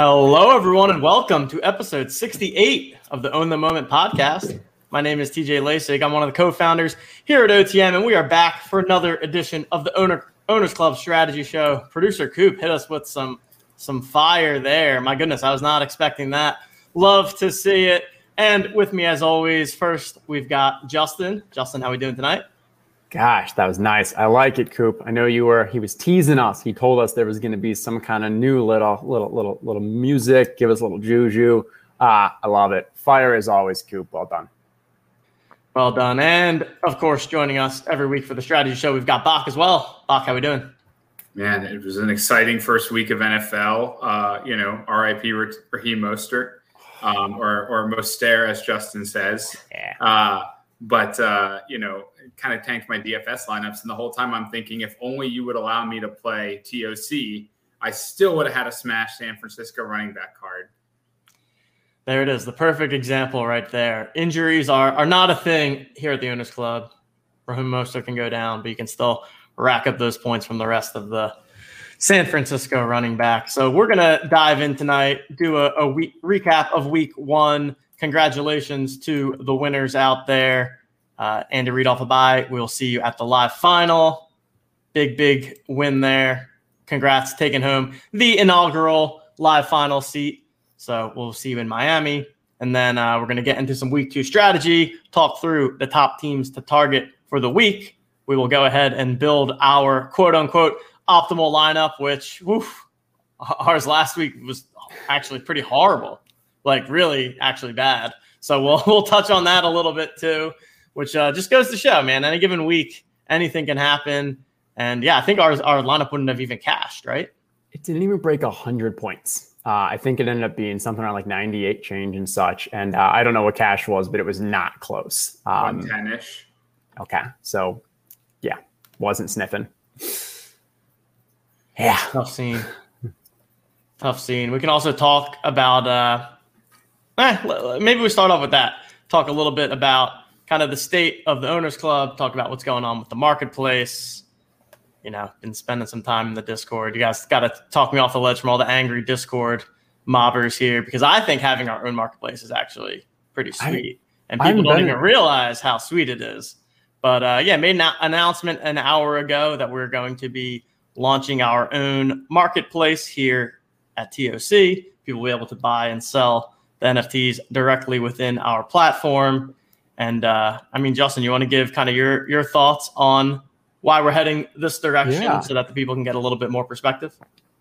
Hello, everyone, and welcome to episode 68 of the Own the Moment podcast. My name is TJ Lasig. I'm one of the co founders here at OTM, and we are back for another edition of the Owner, Owners Club Strategy Show. Producer Coop hit us with some, some fire there. My goodness, I was not expecting that. Love to see it. And with me, as always, first we've got Justin. Justin, how are we doing tonight? Gosh, that was nice. I like it, Coop. I know you were. He was teasing us. He told us there was going to be some kind of new little, little, little, little music. Give us a little juju. Ah, I love it. Fire is always, Coop. Well done. Well done. And of course, joining us every week for the strategy show, we've got Bach as well. Bach, how are we doing? Man, it was an exciting first week of NFL. Uh, you know, RIP Raheem Mostert, um, or or Mostert, as Justin says. Yeah. Uh, but uh, you know, kind of tanked my DFS lineups. And the whole time I'm thinking, if only you would allow me to play TOC, I still would have had a smash San Francisco running back card. There it is, the perfect example right there. Injuries are are not a thing here at the Owners Club. for Raheem Mostert can go down, but you can still rack up those points from the rest of the San Francisco running back. So we're gonna dive in tonight, do a, a week recap of Week One. Congratulations to the winners out there. Uh, Andy Reid off a bye. We'll see you at the live final. Big, big win there. Congrats, taking home the inaugural live final seat. So we'll see you in Miami. And then uh, we're going to get into some week two strategy, talk through the top teams to target for the week. We will go ahead and build our quote unquote optimal lineup, which ours last week was actually pretty horrible, like really actually bad. So we'll we'll touch on that a little bit too which uh, just goes to show, man, any given week, anything can happen. And yeah, I think our, our lineup wouldn't have even cashed, right? It didn't even break 100 points. Uh, I think it ended up being something around like 98 change and such. And uh, I don't know what cash was, but it was not close. Um, 110 ish. Okay. So yeah, wasn't sniffing. Yeah. Tough scene. Tough scene. We can also talk about, uh, eh, maybe we start off with that. Talk a little bit about kind of the state of the owners club, talk about what's going on with the marketplace. You know, been spending some time in the Discord. You guys got to talk me off the ledge from all the angry Discord mobbers here because I think having our own marketplace is actually pretty sweet, I, and people don't even realize how sweet it is. But uh, yeah, made an announcement an hour ago that we're going to be launching our own marketplace here at TOC. People will be able to buy and sell the NFTs directly within our platform. And uh, I mean, Justin, you want to give kind of your your thoughts on why we're heading this direction yeah. so that the people can get a little bit more perspective?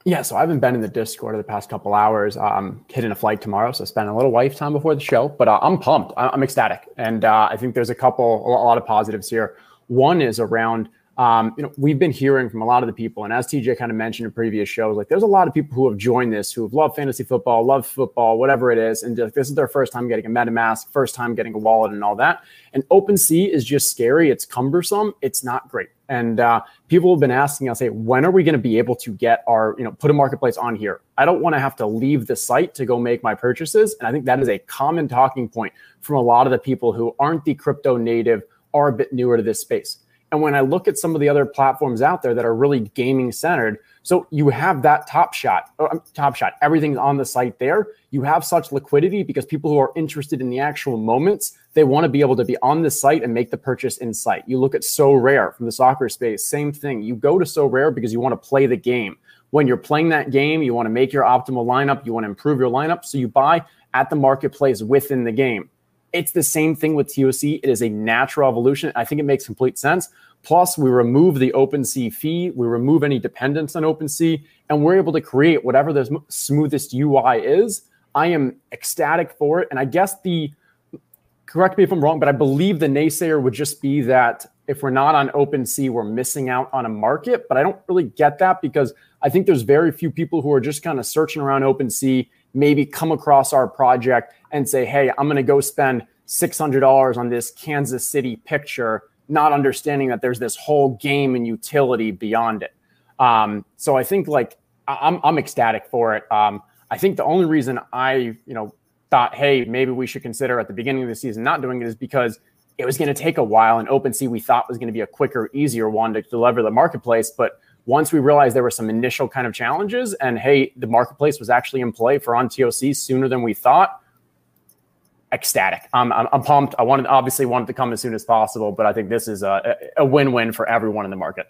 Yeah, so I've been been in the Discord of the past couple hours. I'm hitting a flight tomorrow, so spending a little wife time before the show. But uh, I'm pumped. I'm ecstatic, and uh, I think there's a couple, a lot of positives here. One is around um, you know, we've been hearing from a lot of the people, and as TJ kind of mentioned in previous shows, like there's a lot of people who have joined this who have loved fantasy football, love football, whatever it is, and like, this is their first time getting a MetaMask, first time getting a wallet, and all that. And OpenSea is just scary. It's cumbersome. It's not great. And uh, people have been asking us, "Hey, when are we going to be able to get our, you know, put a marketplace on here?" I don't want to have to leave the site to go make my purchases, and I think that is a common talking point from a lot of the people who aren't the crypto native, are a bit newer to this space and when I look at some of the other platforms out there that are really gaming centered, so you have that top shot, uh, um, top shot, everything's on the site there. You have such liquidity because people who are interested in the actual moments, they want to be able to be on the site and make the purchase in site. You look at Sorare from the soccer space, same thing. You go to Sorare because you want to play the game. When you're playing that game, you want to make your optimal lineup, you want to improve your lineup. So you buy at the marketplace within the game. It's the same thing with TOC. It is a natural evolution. I think it makes complete sense. Plus, we remove the OpenSea fee, we remove any dependence on OpenSea, and we're able to create whatever the smoothest UI is. I am ecstatic for it. And I guess the, correct me if I'm wrong, but I believe the naysayer would just be that if we're not on OpenSea, we're missing out on a market. But I don't really get that because I think there's very few people who are just kind of searching around OpenSea, maybe come across our project and say, hey, I'm going to go spend $600 on this Kansas City picture, not understanding that there's this whole game and utility beyond it. Um, so I think like I'm, I'm ecstatic for it. Um, I think the only reason I, you know, thought, hey, maybe we should consider at the beginning of the season not doing it is because it was going to take a while. And OpenSea we thought was going to be a quicker, easier one to deliver the marketplace. But once we realized there were some initial kind of challenges and hey, the marketplace was actually in play for on TOC sooner than we thought, ecstatic. I'm, I'm, I'm, pumped. I wanted obviously wanted to come as soon as possible, but I think this is a, a win-win for everyone in the market.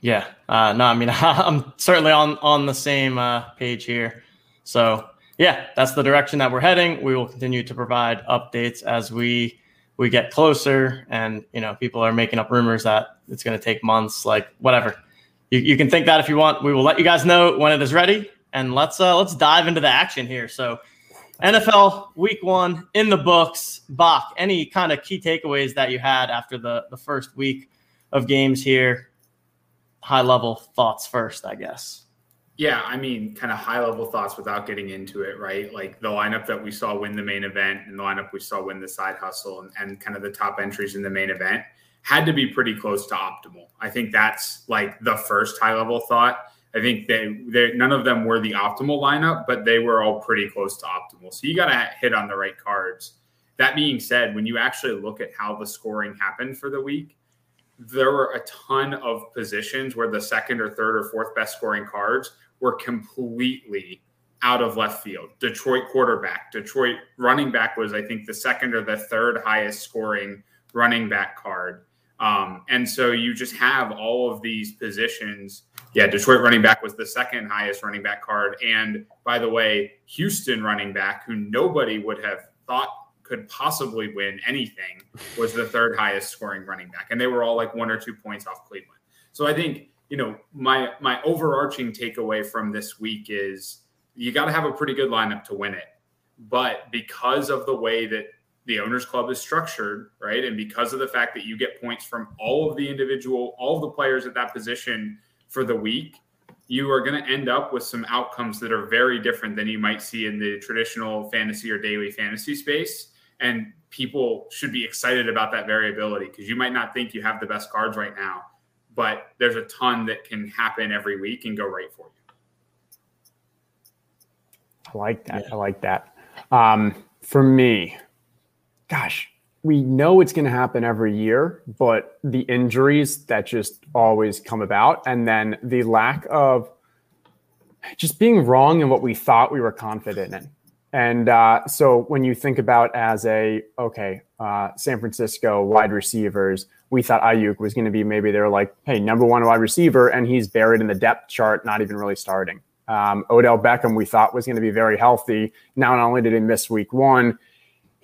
Yeah, uh, no, I mean I'm certainly on on the same uh, page here. So yeah, that's the direction that we're heading. We will continue to provide updates as we we get closer, and you know people are making up rumors that it's going to take months. Like whatever, you, you can think that if you want. We will let you guys know when it is ready, and let's uh, let's dive into the action here. So. NFL Week One in the books. Bach, any kind of key takeaways that you had after the the first week of games here? High level thoughts first, I guess. Yeah, I mean, kind of high level thoughts without getting into it, right? Like the lineup that we saw win the main event and the lineup we saw win the side hustle and, and kind of the top entries in the main event had to be pretty close to optimal. I think that's like the first high level thought. I think they, they none of them were the optimal lineup, but they were all pretty close to optimal. So you got to hit on the right cards. That being said, when you actually look at how the scoring happened for the week, there were a ton of positions where the second or third or fourth best scoring cards were completely out of left field. Detroit quarterback, Detroit running back was, I think, the second or the third highest scoring running back card. Um, and so you just have all of these positions. Yeah, Detroit running back was the second highest running back card. And by the way, Houston running back, who nobody would have thought could possibly win anything, was the third highest scoring running back. And they were all like one or two points off Cleveland. So I think you know, my my overarching takeaway from this week is you got to have a pretty good lineup to win it. But because of the way that the owners club is structured, right, and because of the fact that you get points from all of the individual, all of the players at that position for the week, you are going to end up with some outcomes that are very different than you might see in the traditional fantasy or daily fantasy space. And people should be excited about that variability because you might not think you have the best cards right now but there's a ton that can happen every week and go right for you. I like that. Yeah. I like that. Um, for me, gosh, we know it's going to happen every year, but the injuries that just always come about, and then the lack of just being wrong in what we thought we were confident in. And uh, so when you think about as a okay, uh, San Francisco wide receivers, we thought Aiyuk was going to be maybe they're like, hey, number one wide receiver, and he's buried in the depth chart, not even really starting. Um, Odell Beckham, we thought was going to be very healthy. Now, not only did he miss week one,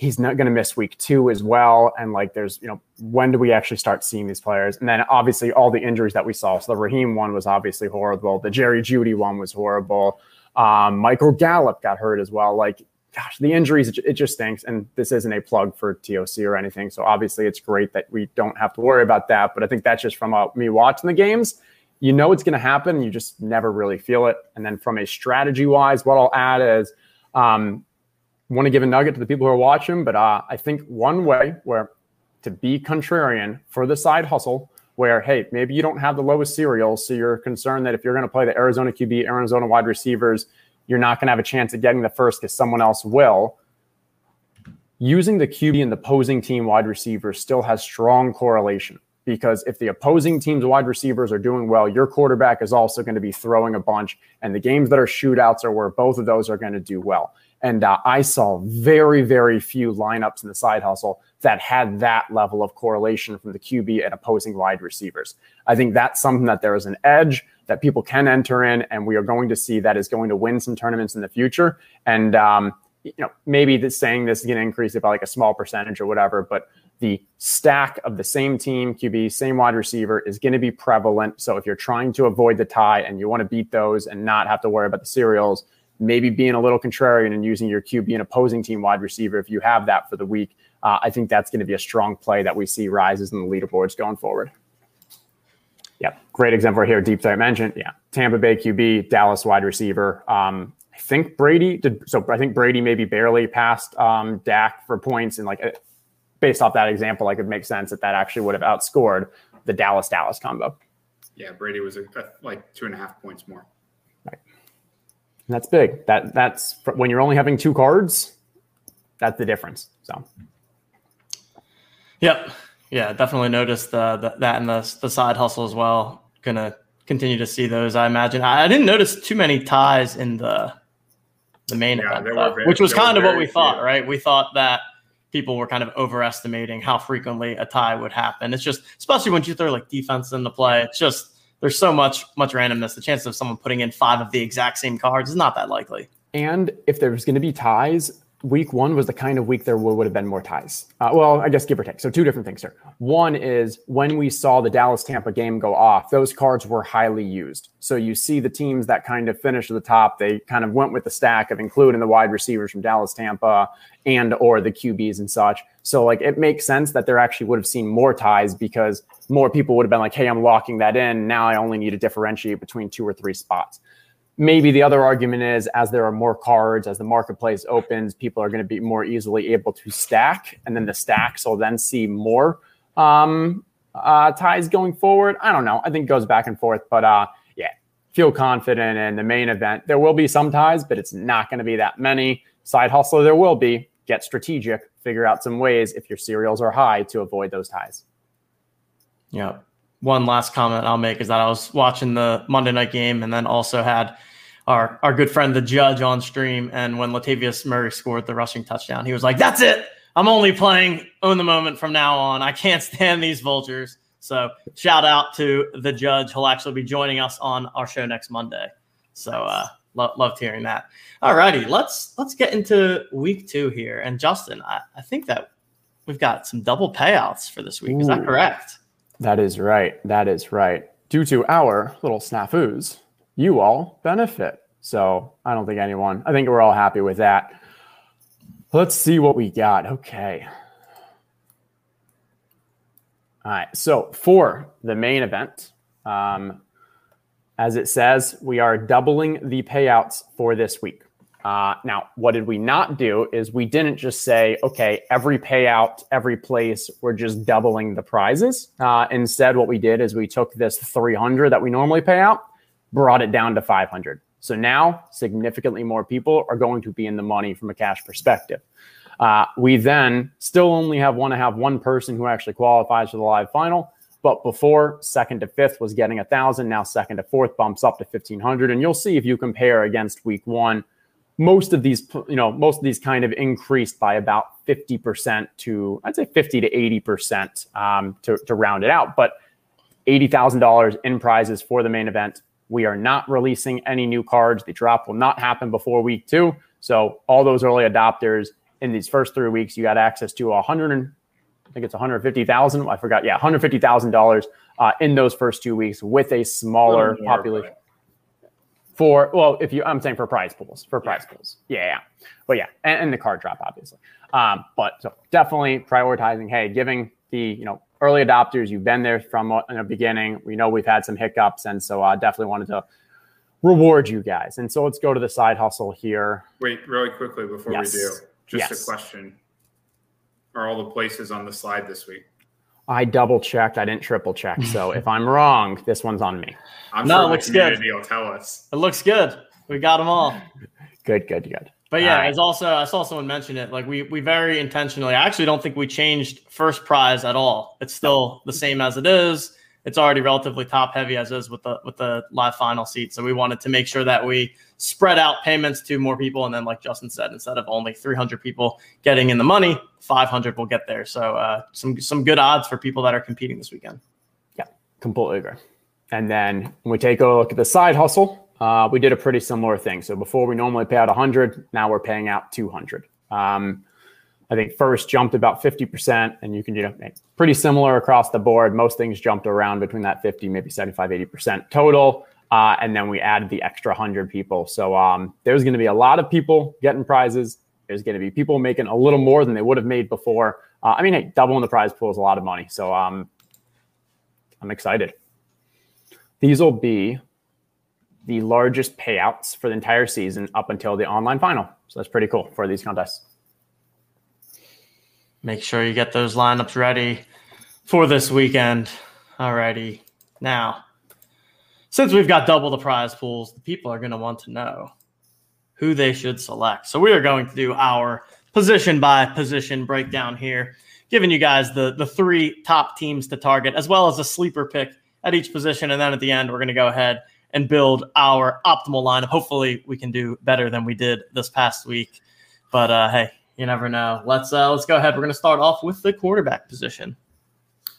he's not going to miss week two as well. And like, there's, you know, when do we actually start seeing these players? And then obviously all the injuries that we saw. So the Raheem one was obviously horrible. The Jerry Jeudy one was horrible. Um, Michael Gallup got hurt as well. Like, gosh, the injuries, it just stinks. And this isn't a plug for TOC or anything. So obviously it's great that we don't have to worry about that. But I think that's just from uh, me watching the games. You know it's going to happen. You just never really feel it. And then from a strategy wise, what I'll add is um, want to give a nugget to the people who are watching. But uh, I think one way where to be contrarian for the side hustle, where hey, maybe you don't have the lowest serials, so you're concerned that if you're going to play the Arizona QB, Arizona wide receivers, you're not going to have a chance at getting the first because someone else will. Using the QB and the posing team wide receivers still has strong correlation because if the opposing team's wide receivers are doing well, your quarterback is also going to be throwing a bunch. And the games that are shootouts are where both of those are going to do well. And uh, I saw very, very few lineups in the side hustle that had that level of correlation from the QB and opposing wide receivers. I think that's something that there is an edge that people can enter in, and we are going to see that is going to win some tournaments in the future. And um, you know, maybe this saying this is going to increase it by like a small percentage or whatever, but the stack of the same team QB, same wide receiver is going to be prevalent. So if you're trying to avoid the tie and you want to beat those and not have to worry about the serials, maybe being a little contrarian and using your QB and opposing team wide receiver if you have that for the week. Uh, I think that's going to be a strong play that we see rises in the leaderboards going forward. Yeah, great example here. Deep threat mentioned. Yeah, Tampa Bay QB, Dallas wide receiver. Um, I think Brady did. So I think Brady maybe barely passed um, Dak for points, and like based off that example, like it makes sense that that actually would have outscored the Dallas Dallas combo. Yeah, Brady was a, a, like two and a half points more. Right, and that's big. That that's when you're only having two cards. That's the difference. So. Yep Yeah, definitely noticed the, the, that in the the side hustle as well. Gonna continue to see those. I imagine. I, I didn't notice too many ties in the the main Yeah, event, though, very- which was kind of what we thought, few. right? We thought that people were kind of overestimating how frequently a tie would happen. It's just, especially when you throw like defense into play, it's just there's so much much randomness. The chance of someone putting in five of the exact same cards is not that likely. And if there was going to be ties, week one was the kind of week there would, have been more ties. Uh, well, I guess give or take. So, two different things here. One is when we saw the Dallas Tampa game go off, those cards were highly used. So, you see the teams that kind of finished at the top, they kind of went with the stack of including the wide receivers from Dallas Tampa and or the QBs and such. So, like, it makes sense that there actually would have seen more ties because more people would have been like, hey, I'm locking that in. Now I only need to differentiate between two or three spots maybe the other argument is as there are more cards as the marketplace opens people are going to be more easily able to stack and then the stacks will then see more um, uh, ties going forward. I don't know. I think it goes back and forth but uh, yeah feel confident in the main event. There will be some ties but it's not going to be that many. Side hustle, there will be. Get strategic. Figure out some ways if your serials are high to avoid those ties. Yeah. One last comment I'll make is that I was watching the Monday night game and then also had our our good friend the judge on stream. And when Latavius Murray scored the rushing touchdown, he was like, "That's it. I'm only playing own the moment from now on. I can't stand these vultures." So shout out to the judge. He'll actually be joining us on our show next Monday. So uh, lo- loved hearing that. All righty, let's let's get into week two here. And Justin, I, I think that we've got some double payouts for this week. Is that correct? That is right. That is right. Due to our little snafus, you all benefit. So I don't think anyone, I think we're all happy with that. Let's see what we got. Okay. All right. So for the main event, um, as it says, we are doubling the payouts for this week. Uh, now, what did we not do is we didn't just say, okay, every payout, every place, we're just doubling the prizes. Uh, instead, what we did is we took this 300 that we normally pay out, brought it down to 500. So now significantly more people are going to be in the money from a cash perspective. Uh, we then still only have one to have one person who actually qualifies for the live final. But before second to fifth was getting a thousand, now second to fourth bumps up to fifteen hundred, and you'll see if you compare against week one, most of these, you know, most of these kind of increased by about fifty percent to I'd say fifty to eighty percent um, to to round it out. But eighty thousand dollars in prizes for the main event. We are not releasing any new cards. The drop will not happen before week two. So all those early adopters in these first three weeks, you got access to a hundred and I think it's 150,000. I forgot. Yeah, 150,000 dollars uh, in those first two weeks with a smaller population. For well, if you, I'm saying for prize pools, for prize pools, yeah, yeah. but yeah, and, and the card drop, obviously. Um, but so definitely prioritizing. Hey, giving the you know early adopters, you've been there from in the beginning. We know we've had some hiccups, and so I uh, definitely wanted to reward you guys. And so let's go to the side hustle here. Wait, really quickly before Yes. we do, just Yes. a question: Are all the places on the slide this week? I double checked. I didn't triple check. So if I'm wrong, this one's on me. I'm No, sure the looks good. community will tell us. It looks good. We got them all. Good, good, good. But yeah, All right. it's also I saw someone mention it. Like we we very intentionally. I actually don't think we changed first prize at all. It's still the same as it is. It's already relatively top heavy as is with the with the live final seat. So we wanted to make sure that we spread out payments to more people. And then, like Justin said, instead of only 300 people getting in the money, 500 will get there. So uh, some some good odds for people that are competing this weekend. Yeah, completely agree. And then when we take a look at the side hustle, uh, we did a pretty similar thing. So before we normally pay out 100, now we're paying out 200. Um, I think first jumped about 50%, and you can, you know, pretty similar across the board. Most things jumped around between that 50, maybe 75, 80% total. Uh, and then we added the extra 100 people. So um, there's going to be a lot of people getting prizes. There's going to be people making a little more than they would have made before. Uh, I mean, hey, doubling the prize pool is a lot of money. So um, I'm excited. These will be the largest payouts for the entire season up until the online final. So that's pretty cool for these contests. Make sure you get those lineups ready for this weekend. Alrighty. Now, since we've got double the prize pools, the people are going to want to know who they should select. So we are going to do our position by position breakdown here. giving you guys the the three top teams to target, as well as a sleeper pick at each position. And then at the end, we're going to go ahead and build our optimal lineup. Hopefully, we can do better than we did this past week. But uh, hey, you never know. Let's uh, let's go ahead. We're going to start off with the quarterback position.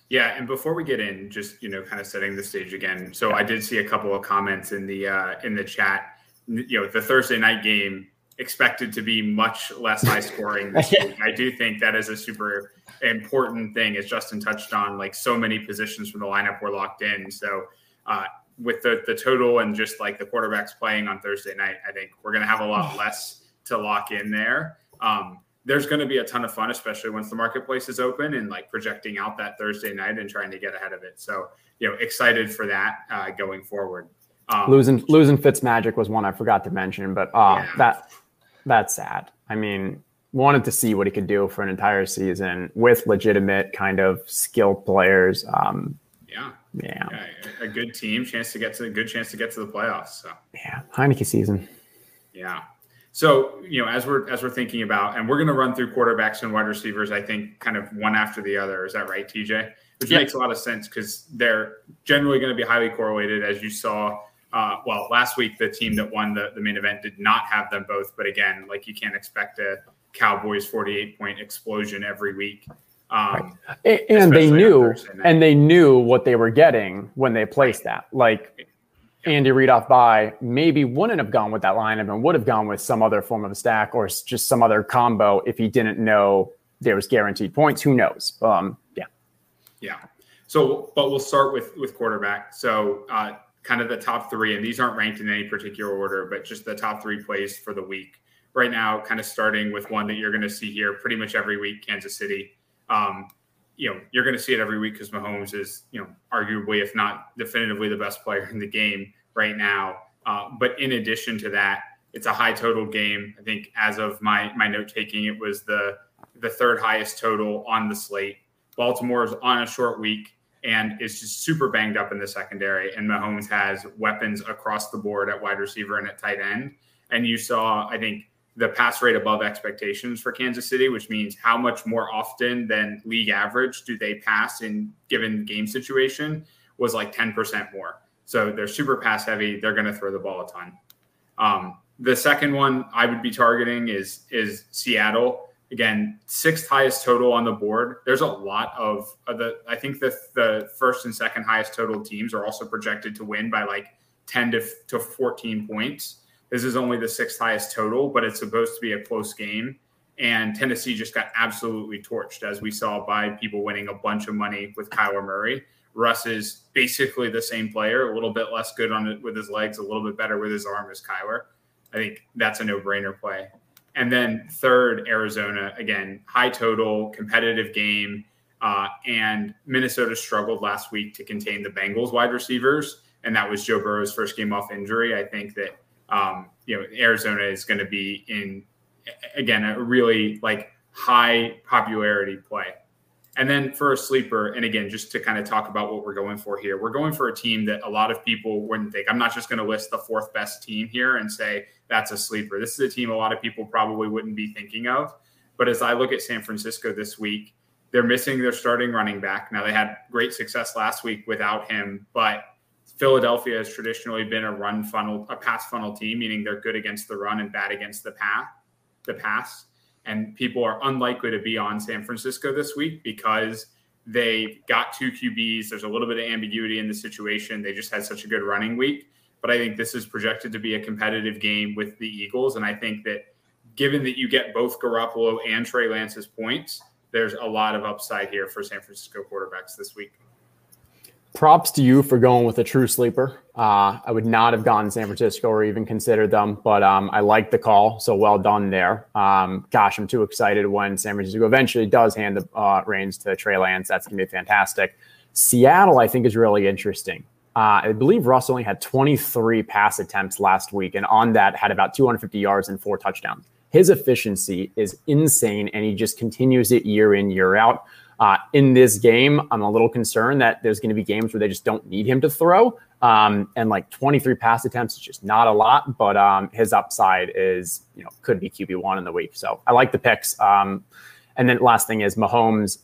Yeah, and before we get in, just you know, kind of setting the stage again. So I did see a couple of comments in the uh, in the chat. You know, the Thursday night game expected to be much less high scoring this week. I do think that is a super important thing, as Justin touched on. Like so many positions from the lineup were locked in. So uh, with the the total and just like the quarterbacks playing on Thursday night, I think we're going to have a lot less to lock in there. Um, there's going to be a ton of fun, especially once the marketplace is open and like projecting out that Thursday night and trying to get ahead of it. So, you know, excited for that uh, going forward. Um, losing losing Fitzmagic was one I forgot to mention, but uh, yeah. that that's sad. I mean, wanted to see what he could do for an entire season with legitimate kind of skilled players. Um, yeah. yeah, yeah, a good team, chance to get to a good chance to get to the playoffs. So yeah, Heinicke season. Yeah, so, you know, as we're as we're thinking about, and we're going to run through quarterbacks and wide receivers, I think, kind of one after the other. Is that right, TJ? Which yep. makes a lot of sense because they're generally going to be highly correlated, as you saw. Uh, well, last week the team that won the, the main event did not have them both, but again, like you can't expect a Cowboys 48 point explosion every week. Um, right. And they knew, and they knew what they were getting when they placed that. Like Andy Reid off by maybe wouldn't have gone with that lineup and would have gone with some other form of a stack or just some other combo if he didn't know there was guaranteed points. Who knows? Um, yeah. Yeah. So, but we'll start with with quarterback. So, uh, kind of the top three, and these aren't ranked in any particular order, but just the top three plays for the week. Right now, kind of starting with one that you're going to see here pretty much every week, Kansas City. Um, you know, you're going to see it every week because Mahomes is, you know, arguably, if not definitively, the best player in the game right now. Uh, but in addition to that, it's a high total game. I think as of my my note taking, it was the the third highest total on the slate. Baltimore is on a short week and is just super banged up in the secondary. And Mahomes has weapons across the board at wide receiver and at tight end. And you saw, I think, the pass rate above expectations for Kansas City, which means how much more often than league average do they pass in given game situation was like 10% more. So they're super pass heavy. They're going to throw the ball a ton. Um, the second one I would be targeting is is Seattle. Again, sixth highest total on the board. There's a lot of, of the. I think the the first and second highest total teams are also projected to win by like 10 to, to 14 points. This is only the sixth highest total, but it's supposed to be a close game. And Tennessee just got absolutely torched, as we saw by people winning a bunch of money with Kyler Murray. Russ is basically the same player, a little bit less good on it with his legs, a little bit better with his arm as Kyler. I think that's a no-brainer play. And then third, Arizona again, high total, competitive game, uh, and Minnesota struggled last week to contain the Bengals wide receivers, and that was Joe Burrow's first game off injury. I think that um, you know Arizona is going to be in again a really like high popularity play. And then for a sleeper, and again, just to kind of talk about what we're going for here, we're going for a team that a lot of people wouldn't think. I'm not just going to list the fourth best team here and say that's a sleeper. This is a team a lot of people probably wouldn't be thinking of. But as I look at San Francisco this week, they're missing their starting running back. Now, they had great success last week without him, but Philadelphia has traditionally been a run funnel, a pass funnel team, meaning they're good against the run and bad against the path, the pass. And people are unlikely to be on San Francisco this week because they got two QBs. There's a little bit of ambiguity in the situation. They just had such a good running week. But I think this is projected to be a competitive game with the Eagles. And I think that given that you get both Garoppolo and Trey Lance's points, there's a lot of upside here for San Francisco quarterbacks this week props to you for going with a true sleeper. Uh, I would not have gone San Francisco or even considered them, but um, I like the call. So well done there. Um, gosh, I'm too excited when San Francisco eventually does hand the uh, reins to Trey Lance. That's going to be fantastic. Seattle, I think, is really interesting. Uh, I believe Russ only had 23 pass attempts last week, and on that had about 250 yards and four touchdowns. His efficiency is insane, and he just continues it year in, year out. Uh, in this game, I'm a little concerned that there's going to be games where they just don't need him to throw. Um, and like 23 pass attempts is just not a lot, but um, his upside is, you know, could be QB1 in the week. So I like the picks. Um, and then last thing is Mahomes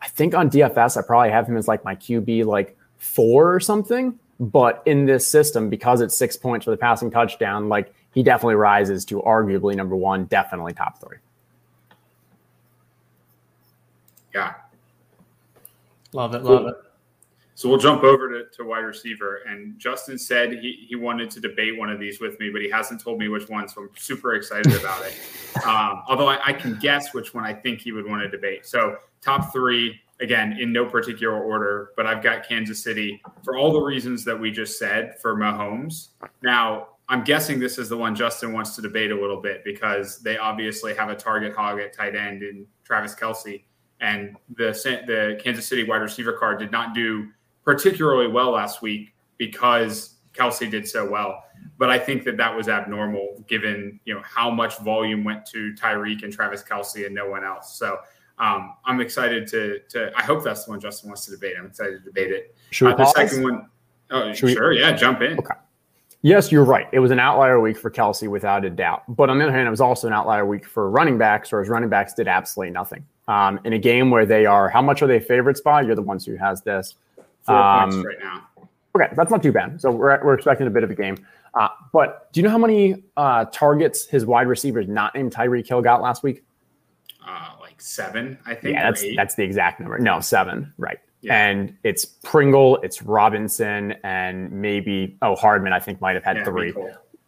I think on DFS, I probably have him as like my QB like four or something. But in this system, because it's six points for the passing touchdown, like he definitely rises to arguably number one, definitely top three. Yeah. Love it. Love it. So we'll jump over to, to wide receiver. And Justin said he, he wanted to debate one of these with me, but he hasn't told me which one. So I'm super excited about it. Um, although I, I, can guess which one I think he would want to debate. So top three, again, in no particular order, but I've got Kansas City for all the reasons that we just said for Mahomes. Now, I'm guessing this is the one Justin wants to debate a little bit because they obviously have a target hog at tight end in Travis Kelce. And the, the Kansas City wide receiver card did not do particularly well last week because Kelce did so well. But I think that that was abnormal given you know how much volume went to Tyreek and Travis Kelce and no one else. So um, I'm excited to to. I hope that's the one Justin wants to debate. I'm excited to debate it. Should uh, the second one, oh, sure, we, yeah, jump in. Okay. Yes, you're right. It was an outlier week for Kelce without a doubt. But on the other hand, it was also an outlier week for running backs, whereas running backs did absolutely nothing. Um, in a game where they are, how much are they favorites by? You're the ones who has this. Four um, points right now. Okay, that's not too bad. So we're, we're expecting a bit of a game. Uh, but do you know how many uh, targets his wide receivers not named Tyreek Hill got last week? Uh, like seven, I think. Yeah, that's that's the exact number. No, seven. Right. Yeah. And it's Pringle, it's Robinson, and maybe oh Hardman. I think might have had yeah, three.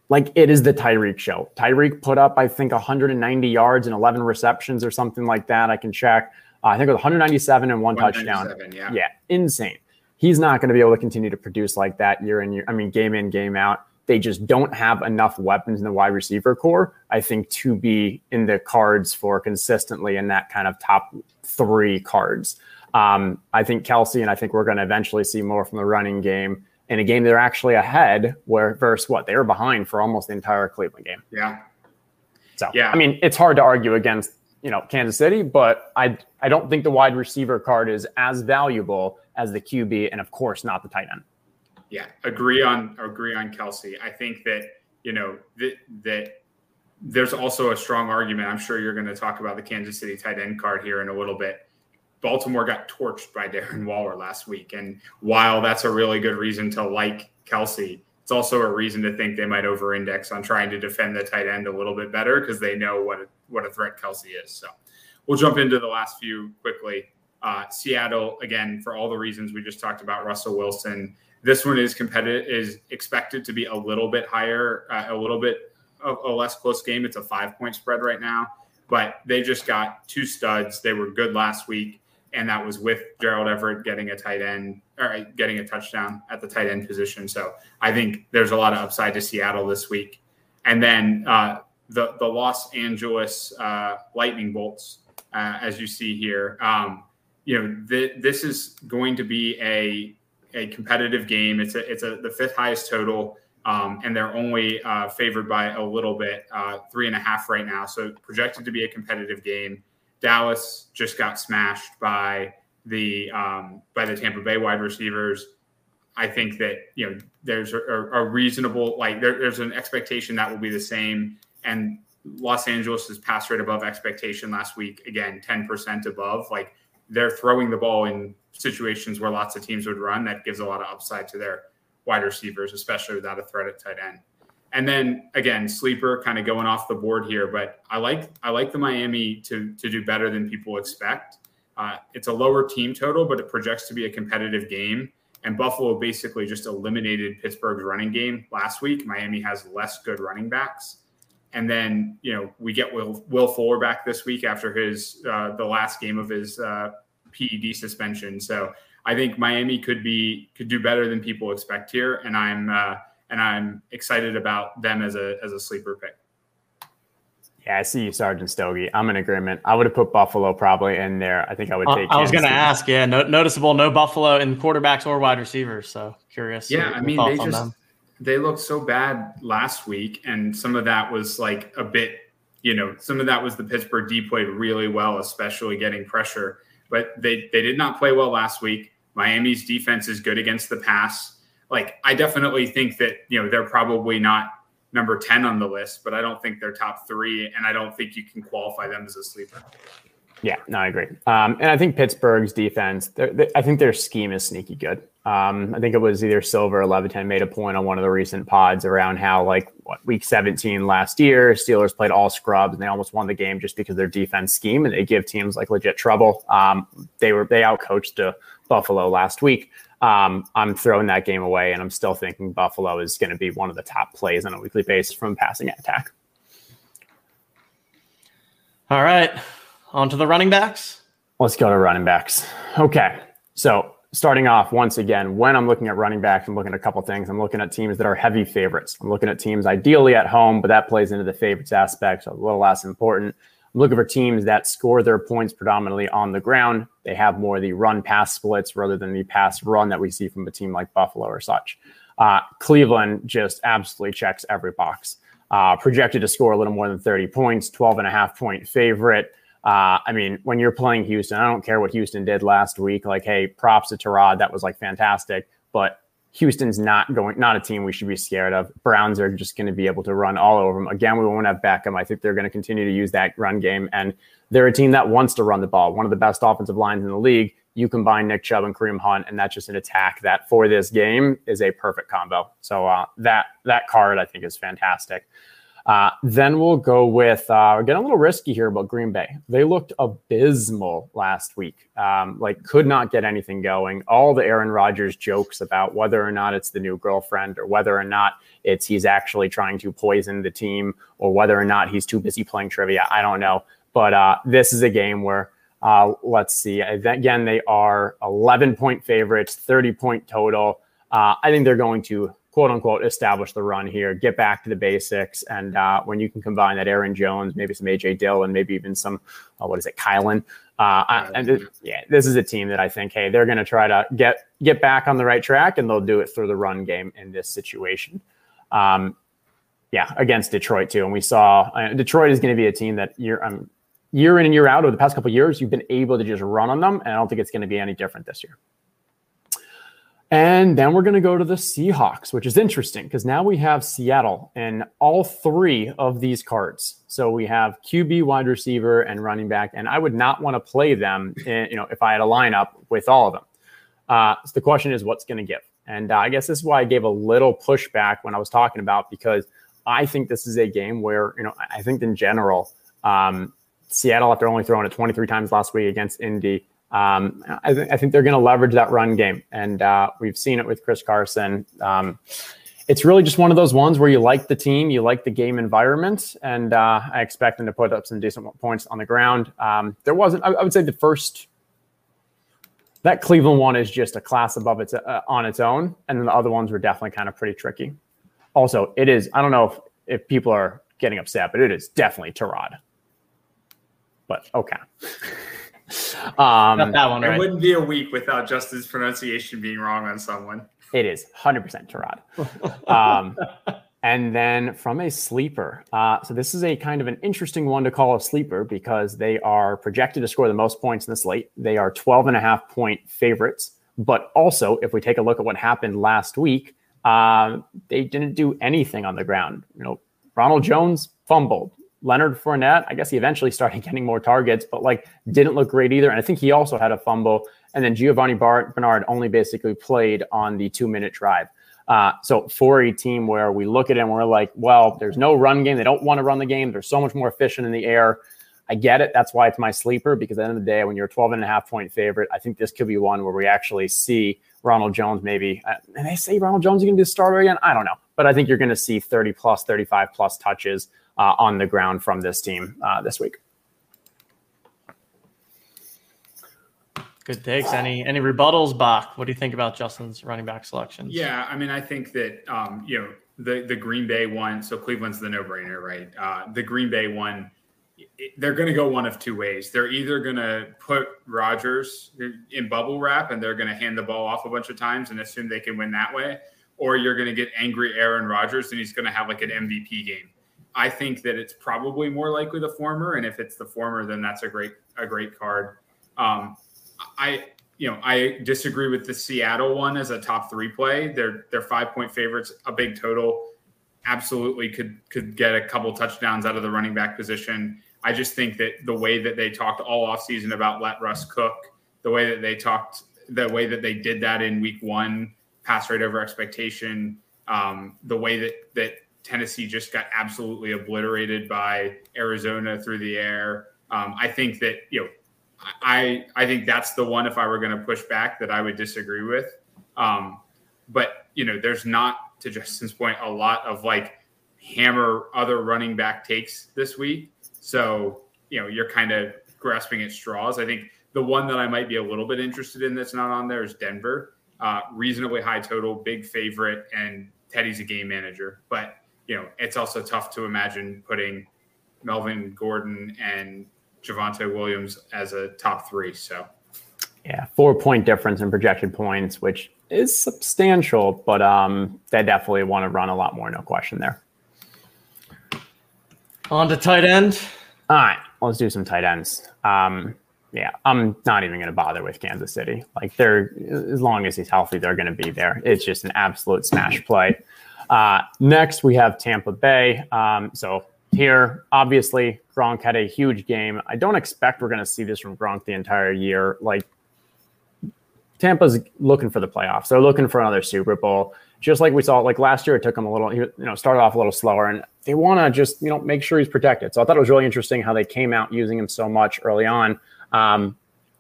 Like it is the Tyreek show. Tyreek put up, I think, 190 yards and 11 receptions or something like that. I can check. Uh, I think it was 197 and one touchdown. Yeah. yeah, insane he's not going to be able to continue to produce like that year in year. I mean, game in, game out. They just don't have enough weapons in the wide receiver corps, I think, to be in the cards for consistently in that kind of top three cards. Um, I think Kelce, and I think we're going to eventually see more from the running game in a game they're actually ahead, where versus what they were behind for almost the entire Cleveland game. Yeah. So yeah, I mean, it's hard to argue against you know Kansas City, but I I don't think the wide receiver card is as valuable as the QB, and of course not the tight end. Yeah, agree on agree on Kelce. I think that you know that that there's also a strong argument. I'm sure you're going to talk about the Kansas City tight end card here in a little bit. Baltimore got torched by Darren Waller last week, and while that's a really good reason to like Kelce, it's also a reason to think they might over-index on trying to defend the tight end a little bit better because they know what a, what a threat Kelce is. So we'll jump into the last few quickly. Uh, Seattle, again, for all the reasons we just talked about, Russell Wilson. This one is competitive, is expected to be a little bit higher, uh, a little bit of a less close game. It's a five point spread right now, but they just got two studs. They were good last week, and that was with Gerald Everett getting a tight end or getting a touchdown at the tight end position. So I think there's a lot of upside to Seattle this week. And then uh, the the Los Angeles uh, Lightning Bolts, uh, as you see here. Um, you know, th- this is going to be a a competitive game. It's a it's a the fifth highest total, um, and they're only uh, favored by a little bit, uh, three and a half right now. So projected to be a competitive game. Dallas just got smashed by the um, by the Tampa Bay wide receivers. I think that you know there's a, a reasonable like there, there's an expectation that will be the same, and Los Angeles' pass rate above expectation last week again, ten percent above. Like they're throwing the ball in situations where lots of teams would run. That gives a lot of upside to their wide receivers, especially without a threat at tight end. And then again, sleeper kind of going off the board here, but I like I like the Miami to to do better than people expect. Uh, it's a lower team total, but it projects to be a competitive game. And Buffalo basically just eliminated Pittsburgh's running game last week. Miami has less good running backs. And then, you know, we get Will, Will Fuller back this week after his uh, the last game of his uh, PED suspension. So I think Miami could be could do better than people expect here, and I'm uh, and I'm excited about them as a as a sleeper pick. Yeah, I see you, Sergeant Stogie. I'm in agreement. I would have put Buffalo probably in there. I think I would take. I was going to ask. Yeah, no, noticeable. No Buffalo in quarterbacks or wide receivers. So curious. Yeah, I mean they just they looked so bad last week, and some of that was like a bit, you know, some of that was the Pittsburgh D played really well, especially getting pressure. But they they did not play well last week. Miami's defense is good against the pass. Like I definitely think that you know they're probably not number ten on the list, but I don't think they're top three, and I don't think you can qualify them as a sleeper. Yeah, no, I agree. Um, and I think Pittsburgh's defense, they, I think their scheme is sneaky good. Um, I think it was either Silver or Levitan made a point on one of the recent pods around how, like, what, week 17 last year, Steelers played all scrubs and they almost won the game just because their defense scheme and they give teams like legit trouble. Um, they were they outcoached uh, Buffalo last week. Um, I'm throwing that game away, and I'm still thinking Buffalo is going to be one of the top plays on a weekly basis from passing attack. All right. On to the running backs. Let's go to running backs. Okay. So starting off once again, when I'm looking at running backs, I'm looking at a couple things. I'm looking at teams that are heavy favorites. I'm looking at teams ideally at home, but that plays into the favorites aspect, so a little less important. I'm looking for teams that score their points predominantly on the ground. They have more of the run pass splits rather than the pass run that we see from a team like Buffalo or such. Uh, Cleveland just absolutely checks every box. Uh, projected to score a little more than 30 points, 12 and a half point favorite. Uh, I mean, when you're playing Houston, I don't care what Houston did last week. Like, hey, props to Tyrod. That was like fantastic. But Houston's not going, not a team we should be scared of. Browns are just going to be able to run all over them. Again, we won't have Beckham. I think they're going to continue to use that run game. And they're a team that wants to run the ball. One of the best offensive lines in the league. You combine Nick Chubb and Kareem Hunt, and that's just an attack that for this game is a perfect combo. So uh, that that card I think is fantastic. Uh, then we'll go with uh, getting a little risky here about Green Bay. They looked abysmal last week. Um, like could not get anything going. All the Aaron Rodgers jokes about whether or not it's the new girlfriend or whether or not it's he's actually trying to poison the team or whether or not he's too busy playing trivia. I don't know. But uh, this is a game where uh, let's see. Again, they are 11 point favorites, 30 point total. Uh, I think they're going to quote unquote establish the run here, get back to the basics, and uh, when you can combine that Aaron Jones, maybe some AJ Dillon, maybe even some uh, what is it, Kylin. Uh, and it, yeah, this is a team that I think, hey, they're going to try to get get back on the right track, and they'll do it through the run game in this situation. Um, yeah, against Detroit too, and we saw uh, Detroit is going to be a team that year um, year in and year out over the past couple years, you've been able to just run on them, and I don't think it's going to be any different this year. And then we're going to go to the Seahawks, which is interesting because now we have Seattle in all three of these cards. So we have QB, wide receiver, and running back. And I would not want to play them, in, you know, if I had a lineup with all of them. Uh, so the question is, what's going to give? And uh, I guess this is why I gave a little pushback when I was talking about because I think this is a game where, you know, I think in general, um, Seattle, after only throwing it 23 times last week against Indy, um, I, th- I, think they're going to leverage that run game, and uh, we've seen it with Chris Carson. Um, it's really just one of those ones where you like the team, you like the game environment, and uh, I expect them to put up some decent points on the ground. Um, there wasn't, I, I, would say, the first that Cleveland one is just a class above its uh, on its own, and then the other ones were definitely kind of pretty tricky. Also, it is. I don't know if, if people are getting upset, but it is definitely Tyrod. But okay. Um, that one right. It wouldn't be a week without Justin's pronunciation being wrong on someone. It is 100% Tyrod. um, and then from a sleeper. Uh, so this is a kind of an interesting one to call a sleeper because they are projected to score the most points in the slate. They are 12 and a half point favorites. But also, if we take a look at what happened last week, uh, they didn't do anything on the ground. You know, Ronald Jones fumbled. Leonard Fournette, I guess he eventually started getting more targets, but like didn't look great either. And I think he also had a fumble. And then Giovani Bernard only basically played on the two minute drive. Uh, so for a team where we look at it and we're like, well, there's no run game. They don't want to run the game. They're so much more efficient in the air. I get it. That's why it's my sleeper because at the end of the day, when you're a 12 and a half point favorite, I think this could be one where we actually see Ronald Jones maybe. Uh, and they say Ronald Jones is going to be the starter again. I don't know. But I think you're going to see 30 plus, 35 plus touches uh, on the ground from this team uh, this week. Good takes. Any any rebuttals, Bach? What do you think about Justin's running back selections? Yeah, I mean, I think that um, you know the the Green Bay one. So Cleveland's the no brainer, right? Uh, the Green Bay one, they're going to go one of two ways. They're either going to put Rodgers in bubble wrap and they're going to hand the ball off a bunch of times and assume they can win that way, or you're going to get angry Aaron Rodgers and he's going to have like an MVP game. I think that it's probably more likely the former, and if it's the former, then that's a great a great card. Um, I you know I disagree with the Seattle one as a top three play. They're they're five point favorites, a big total. Absolutely could could get a couple touchdowns out of the running back position. I just think that the way that they talked all offseason about let Russ cook, the way that they talked, the way that they did that in week one, pass rate over expectation, um, the way that that Tennessee just got absolutely obliterated by Arizona through the air. Um, I think that you know, I I think that's the one if I were going to push back that I would disagree with. Um, but you know, there's not to Justin's point a lot of like hammer other running back takes this week. So you know, you're kind of grasping at straws. I think the one that I might be a little bit interested in that's not on there is Denver. Uh, reasonably high total, big favorite, and Teddy's a game manager. But you know, it's also tough to imagine putting Melvin Gordon and Javonte Williams as a top three. So, yeah, four point difference in projected points, which is substantial, but um, they definitely want to run a lot more, no question there. On to tight end. All right, let's do some tight ends. Um, yeah, I'm not even going to bother with Kansas City. Like they're as long as he's healthy, they're going to be there. It's just an absolute smash play. Uh, next, we have Tampa Bay. Um, so here, obviously, Gronk had a huge game. I don't expect we're going to see this from Gronk the entire year. Like Tampa's looking for the playoffs. They're looking for another Super Bowl. Just like we saw, like last year, it took them a little, you know, started off a little slower, and they want to just, you know, make sure he's protected. So I thought it was really interesting how they came out using him so much early on. Um,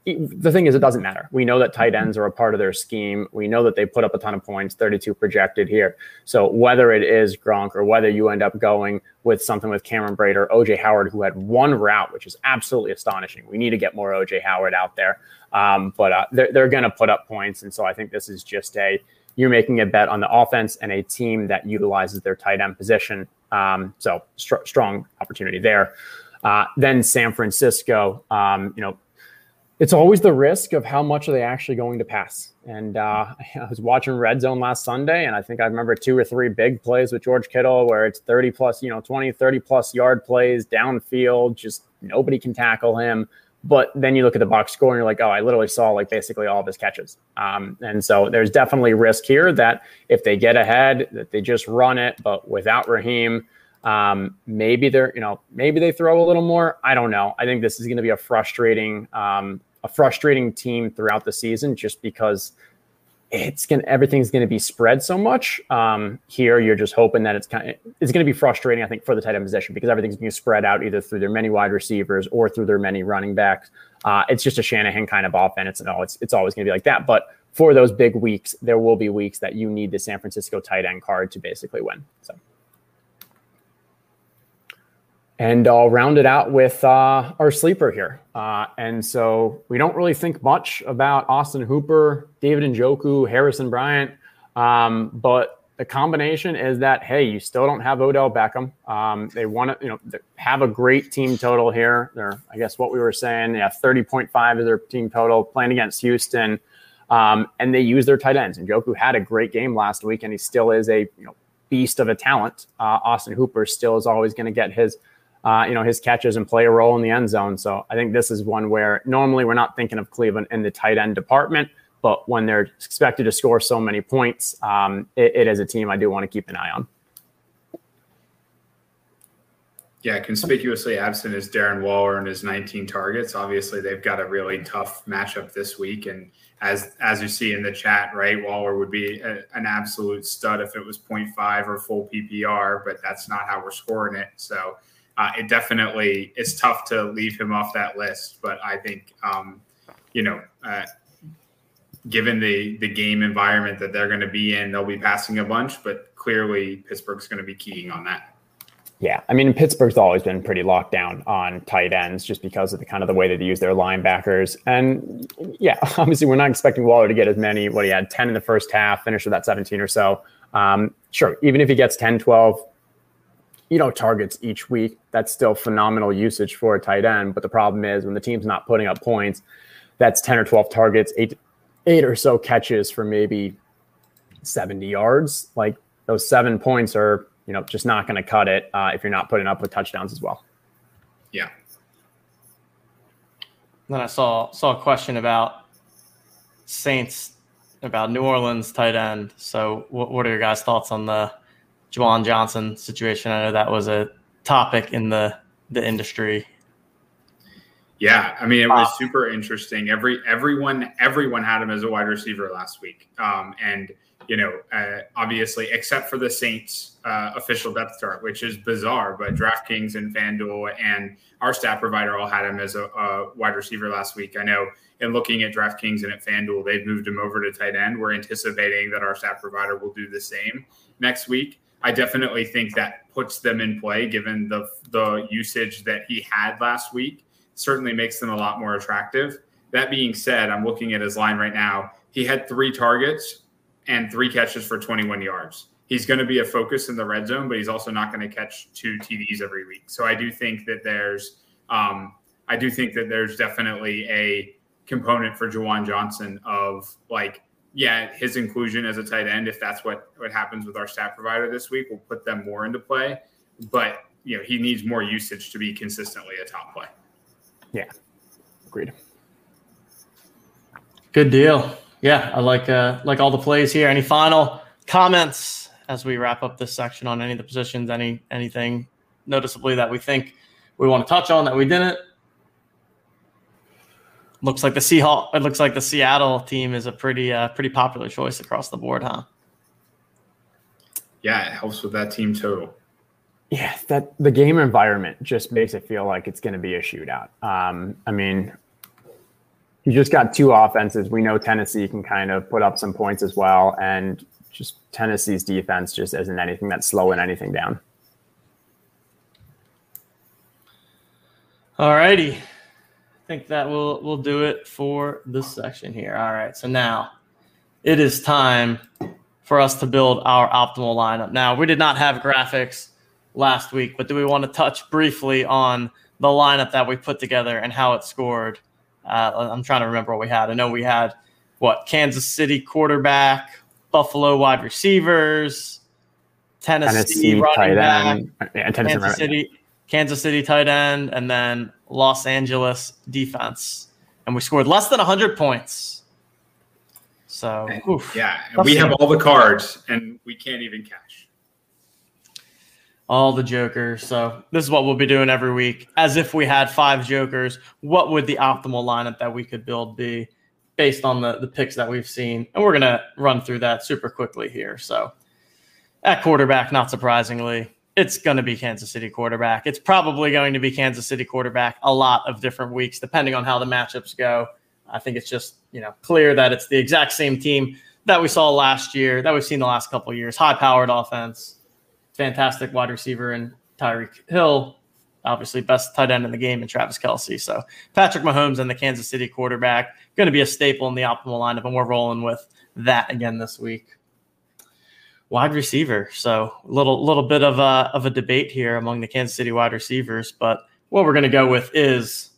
the thing is, it doesn't matter. We know that tight ends are a part of their scheme. We know that they put up a ton of points, 32 projected here. So whether it is Gronk or whether you end up going with something with Cameron Brate or OJ Howard, who had one route, which is absolutely astonishing. We need to get more OJ Howard out there. Um, but uh, they're, they're going to put up points. And so I think this is just a you're making a bet on the offense and a team that utilizes their tight end position. Um, so str- strong opportunity there. Uh, then San Francisco, um, you know, it's always the risk of how much are they actually going to pass. And uh, I was watching Red Zone last Sunday, and I think I remember two or three big plays with George Kittle where it's 30 plus, you know, 20, 30 plus yard plays downfield, just nobody can tackle him. But then you look at the box score and you're like, oh, I literally saw like basically all of his catches. Um, and so there's definitely risk here that if they get ahead, that they just run it. But without Raheem, um, maybe they're, you know, maybe they throw a little more. I don't know. I think this is going to be a frustrating, um, a frustrating team throughout the season, just because it's going everything's going to be spread so much. Um, here, you're just hoping that it's kind of it's going to be frustrating. I think for the tight end position because everything's being spread out either through their many wide receivers or through their many running backs. Uh, it's just a Shanahan kind of offense. It's no, it's it's always going to be like that. But for those big weeks, there will be weeks that you need the San Francisco tight end card to basically win. So. And I'll round it out with uh, our sleeper here. Uh, and so we don't really think much about Austin Hooper, David Njoku, Harrison Bryant. Um, but the combination is that, hey, you still don't have Odell Beckham. Um, they want to, you know, have a great team total here. They're, I guess what we were saying, yeah, 30.5 is their team total playing against Houston. Um, and they use their tight ends. And Njoku had a great game last week, and he still is a you know beast of a talent. Uh, Austin Hooper still is always going to get his – uh, you know, his catches and play a role in the end zone. So I think this is one where normally we're not thinking of Cleveland in the tight end department, but when they're expected to score so many points, um, it, it is a team I do want to keep an eye on. Yeah, conspicuously absent is Darren Waller and his 19 targets. Obviously, they've got a really tough matchup this week, and as as you see in the chat, right, Waller would be a, an absolute stud if it was 0.5 or full PPR, but that's not how we're scoring it. So uh, it definitely is tough to leave him off that list. But I think, um, you know, uh, given the the game environment that they're going to be in, they'll be passing a bunch. But clearly, Pittsburgh's going to be keying on that. Yeah, I mean, Pittsburgh's always been pretty locked down on tight ends just because of the kind of the way that they use their linebackers. And yeah, obviously, we're not expecting Waller to get as many. What he had 10 in the first half, finished with that 17 or so. Um, sure, even if he gets 10, 12, you know, targets each week. That's still phenomenal usage for a tight end. But the problem is when the team's not putting up points, that's 10 or 12 targets, eight, eight or so catches for maybe 70 yards. Like those seven points are, you know, just not going to cut it uh, if you're not putting up with touchdowns as well. Yeah. Then I saw saw a question about Saints about New Orleans tight end. So, what, what are your guys' thoughts on the Juwan Johnson situation. I know that was a topic in the the industry Yeah, I mean it was super interesting. Every everyone everyone had him as a wide receiver last week, um, and you know, uh, obviously, except for the Saints uh, official depth chart, which is bizarre, but DraftKings and FanDuel and our stat provider all had him as a, a, wide receiver last week. I know in looking at DraftKings and at FanDuel, they've moved him over to tight end. We're anticipating that our stat provider will do the same next week. I definitely think that puts them in play given the the usage that he had last week. Certainly makes them a lot more attractive. That being said, I'm looking at his line right now. He had three targets and three catches for 21 yards. He's going to be a focus in the red zone, but he's also not going to catch two TDs every week. So I do think that there's, um, I do think that there's definitely a component for Juwan Johnson of like, yeah, his inclusion as a tight end, if that's what what happens with our stat provider this week, will put them more into play. But you know, he needs more usage to be consistently a top play. Yeah, agreed. Good deal yeah, I like uh, like all the plays here. Any final comments as we wrap up this section on any of the positions? Any anything noticeably that we think we want to touch on that we didn't? Looks like the Seahawks. It looks like the Seattle team is a pretty uh, pretty popular choice across the board, huh? Yeah, it helps with that team total. Yeah, that the game environment just makes it feel like it's going to be a shootout. Um, I mean, you just got two offenses. We know Tennessee can kind of put up some points as well, and just Tennessee's defense just isn't anything that's slowing anything down. All righty. I think that will will do it for this section here. All right. So now it is time for us to build our optimal lineup. Now, we did not have graphics last week, but do we want to touch briefly on the lineup that we put together and how it scored? Uh, I'm trying to remember what we had. I know we had what Kansas City quarterback, Buffalo wide receivers, Tennessee, Tennessee running back, yeah, Tennessee Kansas City, Kansas City tight end, and then Los Angeles defense. And we scored less than 100 points. So, oof, yeah, we have all the cards and we can't even cash all the jokers. So this is what we'll be doing every week. As if we had five jokers, what would the optimal lineup that we could build be based on the, the picks that we've seen? And we're gonna run through that super quickly here. So at quarterback, not surprisingly, it's going to be Kansas City quarterback. It's probably going to be Kansas City quarterback a lot of different weeks, depending on how the matchups go. I think it's just you know clear that it's the exact same team that we saw last year, that we've seen the last couple years. High powered offense, fantastic wide receiver and Tyreek Hill, obviously best tight end in the game, and Travis Kelce. So Patrick Mahomes and the Kansas City quarterback going to be a staple in the optimal lineup, and we're rolling with that again this week. Wide receiver, so a little little bit of a of a debate here among the Kansas City wide receivers, but what we're going to go with is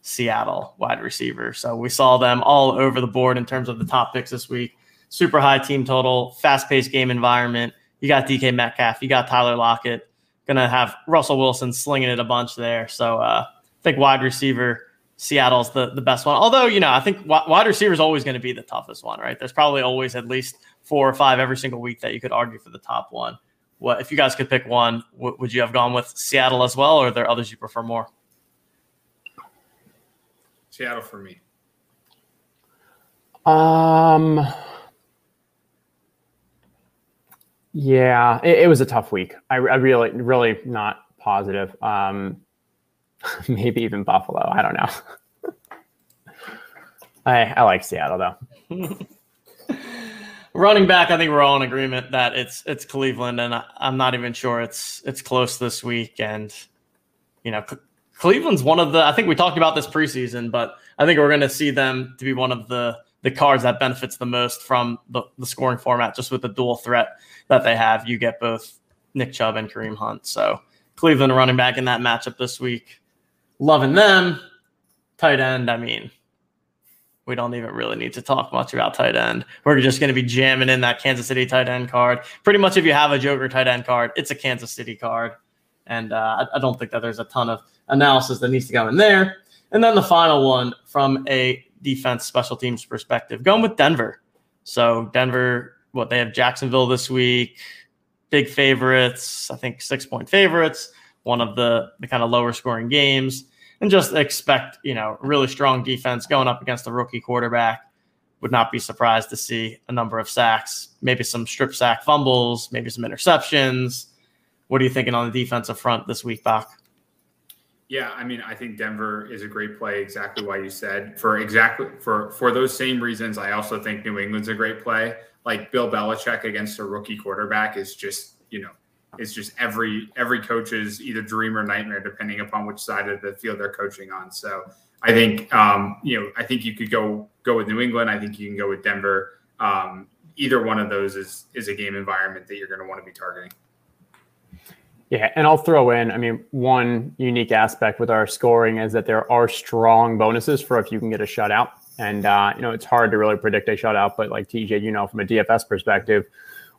Seattle wide receiver. So we saw them all over the board in terms of the top picks this week. Super high team total, fast paced game environment you got DK Metcalf, you got Tyler Lockett, gonna have Russell Wilson slinging it a bunch there. So uh, I think wide receiver Seattle's the the best one. Although you know I think wide receiver is always going to be the toughest one, right? There's probably always at least four or five every single week that you could argue for the top one. What if you guys could pick one? W- would you have gone with Seattle as well, or are there others you prefer more? Seattle for me. Um. Yeah, it, it was a tough week. I, I, really, really not positive. Um, maybe even Buffalo. I don't know. I, I like Seattle though. Running back, I think we're all in agreement that it's it's Cleveland, and I, am not even sure it's it's close this week. And you know, C- Cleveland's one of the. I think we talked about this preseason, but I think we're going to see them to be one of the the cards that benefits the most from the, the scoring format, just with the dual threat that they have. You get both Nick Chubb and Kareem Hunt. So Cleveland running back in that matchup this week. Loving them. Tight end, I mean, we don't even really need to talk much about tight end. We're just going to be jamming in that Kansas City tight end card. Pretty much, if you have a Joker tight end card, it's a Kansas City card. And uh, I, don't think that there's a ton of analysis that needs to go in there. And then the final one from a defense special teams perspective, going with Denver. So Denver what they have Jacksonville this week, big favorites, I think six point favorites, one of the, the kind of lower scoring games. And just expect, you know, really strong defense going up against a rookie quarterback. Would not be surprised to see a number of sacks, maybe some strip sack fumbles, maybe some interceptions. What are you thinking on the defensive front this week, Bach? Yeah, I mean, I think Denver is a great play. Exactly why you said for exactly for for those same reasons. I also think New England's a great play. Like Bill Belichick against a rookie quarterback is just you know it's just every every coach's either dream or nightmare, depending upon which side of the field they're coaching on. So I think um, you know I think you could go go with New England. I think you can go with Denver. Um, either one of those is is a game environment that you're going to want to be targeting. Yeah, and I'll throw in, I mean, one unique aspect with our scoring is that there are strong bonuses for if you can get a shutout. And, uh, you know, it's hard to really predict a shutout, but like TJ, you know, from a DFS perspective,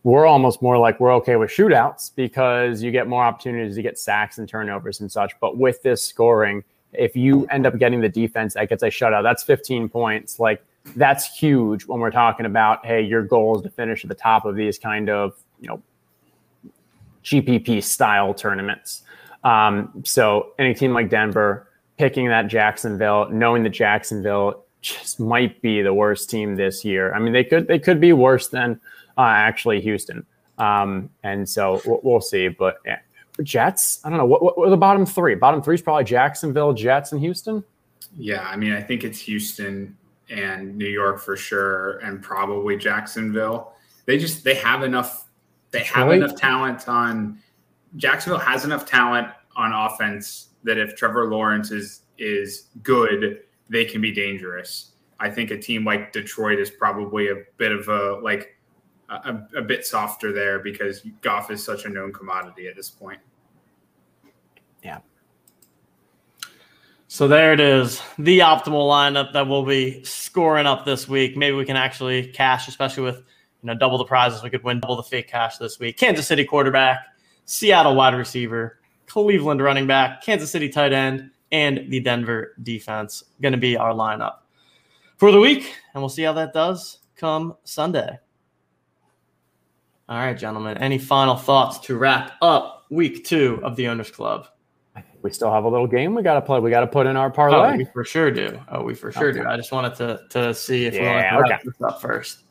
we're almost more like we're okay with shootouts because you get more opportunities to get sacks and turnovers and such. But with this scoring, if you end up getting the defense that gets a shutout, that's 15 points. Like, that's huge when we're talking about, hey, your goal is to finish at the top of these kind of, you know, GPP style tournaments. Um, so any team like Denver picking that Jacksonville, knowing that Jacksonville just might be the worst team this year. I mean, they could they could be worse than uh, actually Houston. Um, and so we'll, we'll see. But yeah, Jets, I don't know what, what, what are the bottom three. Bottom three is probably Jacksonville, Jets, and Houston. Yeah, I mean, I think it's Houston and New York for sure, and probably Jacksonville. They just they have enough they have enough talent on Jacksonville has enough talent on offense that if Trevor Lawrence is is good, they can be dangerous. I think a team like Detroit is probably a bit of a like a, a bit softer there because Goff is such a known commodity at this point. Yeah. So there it is, the optimal lineup that we'll be scoring up this week. Maybe we can actually cash, especially with you know, double the prizes. We could win double the fake cash this week. Kansas City quarterback, Seattle wide receiver, Cleveland running back, Kansas City tight end, and the Denver defense going to be our lineup for the week. And we'll see how that does come Sunday. All right, gentlemen. Any final thoughts to wrap up week two of the Owners Club? We still have a little game we got to play. We got to put in our parlay. Oh, we for sure do. Oh, we for sure okay. do. I just wanted to to see if yeah, we want to okay. this up first.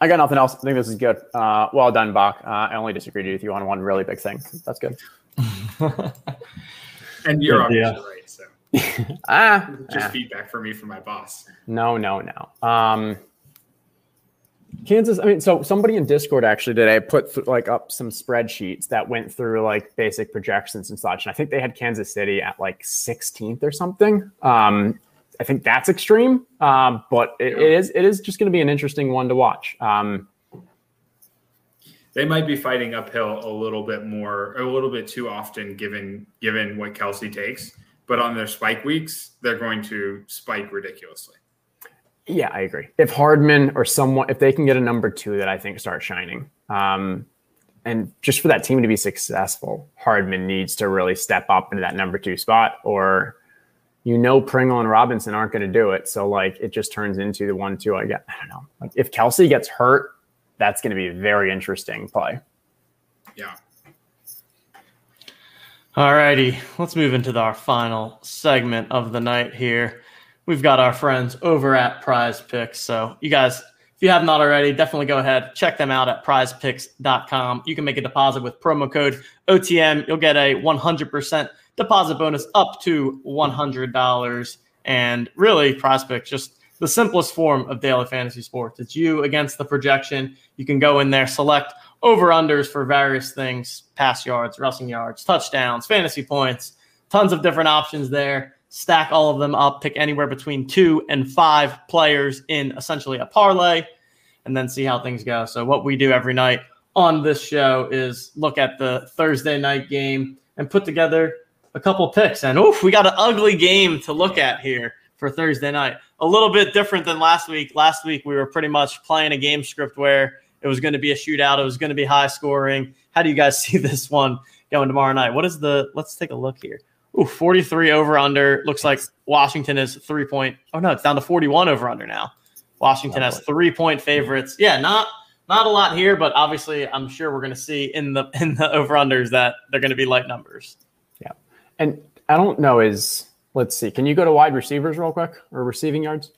I got nothing else. I think this is good. Uh, well done, Bach. Uh, I only disagreed with you on one really big thing. That's good. and you're obviously yeah. right. So ah, just ah. feedback for me from my boss. No, no, no. Um, Kansas. I mean, so somebody in Discord actually today put th- like up some spreadsheets that went through like basic projections and such, and I think they had Kansas City at like 16th or something. Um, I think that's extreme, um, but it, it is it is just going to be an interesting one to watch. Um, they might be fighting uphill a little bit more, a little bit too often, given given what Kelce takes. But on their spike weeks, they're going to spike ridiculously. Yeah, I agree. If Hardman or someone, if they can get a number two that I think starts shining, um, and just for that team to be successful, Hardman needs to really step up into that number two spot, or you know Pringle and Robinson aren't going to do it. So like it just turns into the one two. I get I don't know. Like if Kelce gets hurt, that's going to be a very interesting play. Yeah. All righty, let's move into our final segment of the night here. We've got our friends over at Prize Picks. So you guys, if you have not already, definitely go ahead, check them out at prizepicks.com. You can make a deposit with promo code OTM. You'll get a 100% deposit bonus up to $100. And really, prospect just the simplest form of daily fantasy sports. It's you against the projection. You can go in there, select over unders for various things pass yards, rushing yards, touchdowns, fantasy points, tons of different options there. Stack all of them up, pick anywhere between two and five players in essentially a parlay, and then see how things go. So, what we do every night on this show is look at the Thursday night game and put together a couple picks. And oof, we got an ugly game to look at here for Thursday night. A little bit different than last week. Last week we were pretty much playing a game script where it was going to be a shootout. It was going to be high scoring. How do you guys see this one going tomorrow night? What is the? Let's take a look here. Ooh, 43 over under. Looks like Washington is three point. Oh no, it's down to 41 over under now. Washington has three point favorites. Yeah, not not a lot here, but obviously I'm sure we're going to see in the in the over unders that they're going to be light numbers. Yeah, and I don't know is let's see. Can you go to wide receivers real quick or receiving yards?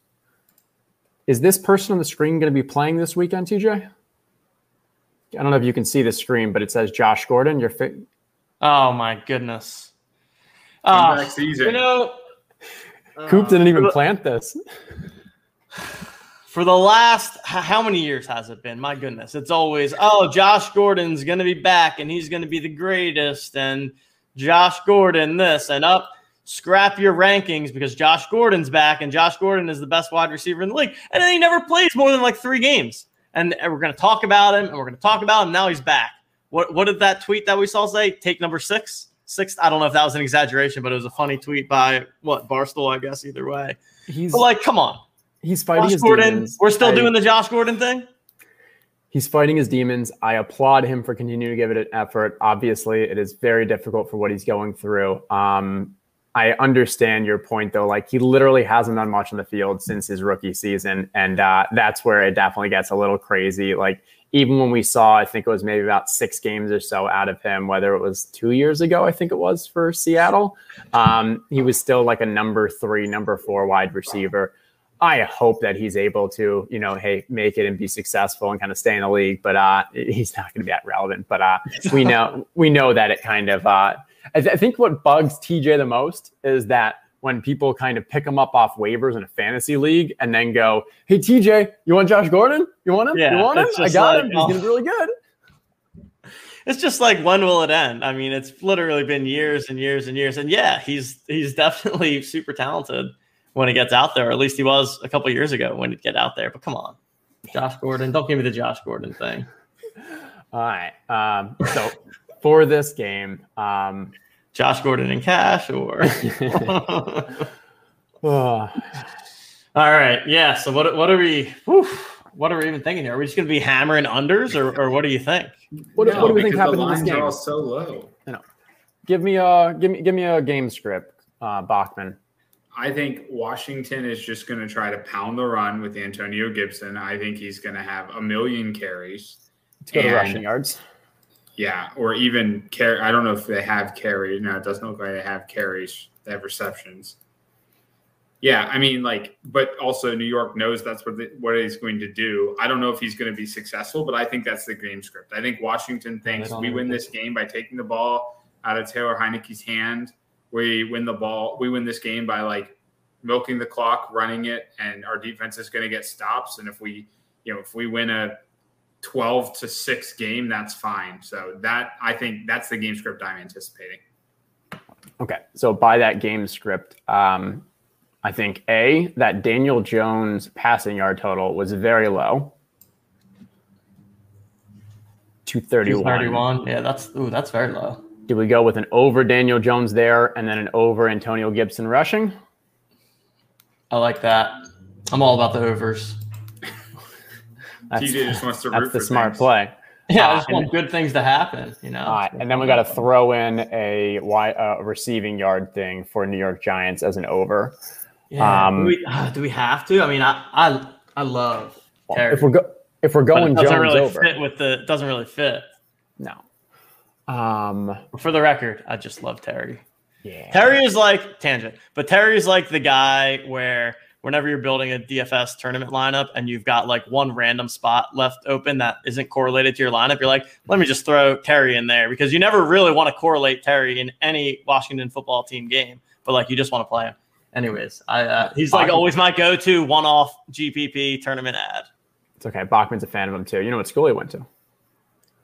Is this person on the screen going to be playing this weekend, TJ? I don't know if you can see the screen, but it says Josh Gordon. Your fi- Oh my goodness. Comeback Uh, season. you know, Coop uh, didn't even for plant this. for the last how many years has it been? My goodness, it's always oh Josh Gordon's going to be back and he's going to be the greatest and Josh Gordon this and up scrap your rankings because Josh Gordon's back and Josh Gordon is the best wide receiver in the league and then he never plays more than like 3 games and, and we're going to talk about him and we're going to talk about him now he's back. What what did that tweet that we saw say? Take number 6? Sixth, I don't know if that was an exaggeration, but it was a funny tweet by what Barstool, I guess. Either way, He's but like, come on, he's fighting Josh his Gordon. demons. We're still I- doing the Josh Gordon thing. He's fighting his demons. I applaud him for continuing to give it an effort. Obviously, it is very difficult for what he's going through. Um, I understand your point, though. Like he literally hasn't done much on the field since his rookie season, and uh, that's where it definitely gets a little crazy. Like even when we saw, I think it was maybe about six games or so out of him, whether it was two years ago, I think it was for Seattle, um, he was still like a number three, number four wide receiver. I hope that he's able to, you know, hey, make it and be successful and kind of stay in the league. But uh, he's not going to be that relevant. But uh, we know we know that it kind of. Uh, I, th- I think what bugs TJ the most is that when people kind of pick him up off waivers in a fantasy league and then go, "Hey TJ, you want Josh Gordon? You want him? Yeah, you want him? I got like, him. He's oh. to be really good." It's just like when will it end? I mean, it's literally been years and years and years. And yeah, he's he's definitely super talented when he gets out there. Or at least he was a couple years ago when he'd get out there. But come on, Josh Gordon, don't give me the Josh Gordon thing. All right. Um, so for this game, um, Josh Gordon in cash or oh, all right, yeah. So what what are we? whew, what are we even thinking here? Are we just going to be hammering unders, or, or what do you think? what, No, what do we think because happened the in this lines are game? all so low. Give me a give me give me a game script, uh, Bachman. I think Washington is just going to try to pound the run with Antonio Gibson. I think he's going to have a million carries. Let's go to And- rushing yards. Yeah, or even carry. I don't know if they have carries. No, it doesn't look like they have carries. They have receptions. Yeah, I mean, like, but also New York knows that's what the, what he's going to do. I don't know if he's going to be successful, but I think that's the game script. I think Washington thinks we win this game by taking the ball out of Taylor Heinicke's hand. We win the ball. We win this game by like milking the clock, running it, and our defense is going to get stops. And if we, you know, if we win a 12 to 6 game, that's fine. So that I think that's the game script I'm anticipating. Okay, so by that game script, um, I think a that Daniel Jones passing yard total was very low. 231. 31. Yeah, that's ooh, that's very low. Do we go with an over Daniel Jones there and then an over Antonio Gibson rushing? I like that. I'm all about the overs. That's, TJ just wants to root that's the for smart things. play. Yeah, I Uh, just want good things to happen. You know. All right, and then we got to throw in a wi- uh, receiving yard thing for New York Giants as an over. Yeah. Um, do, we, uh, do we have to? I mean, I I, I love Terry. If we're go- if we're but going it doesn't Jones really over, fit with the. Doesn't really fit. no. Um, For the record, I just love Terry. yeah. Terry is like tangent, but Terry is like the guy where whenever you're building a DFS tournament lineup and you've got like one random spot left open that isn't correlated to your lineup, you're like, let me just throw Terry in there because you never really want to correlate Terry in any Washington football team game, but like you just want to play him. Anyways, I uh, he's like always my go-to one-off GPP tournament ad. It's okay. Bachman's a fan of him too. You know what school he went to?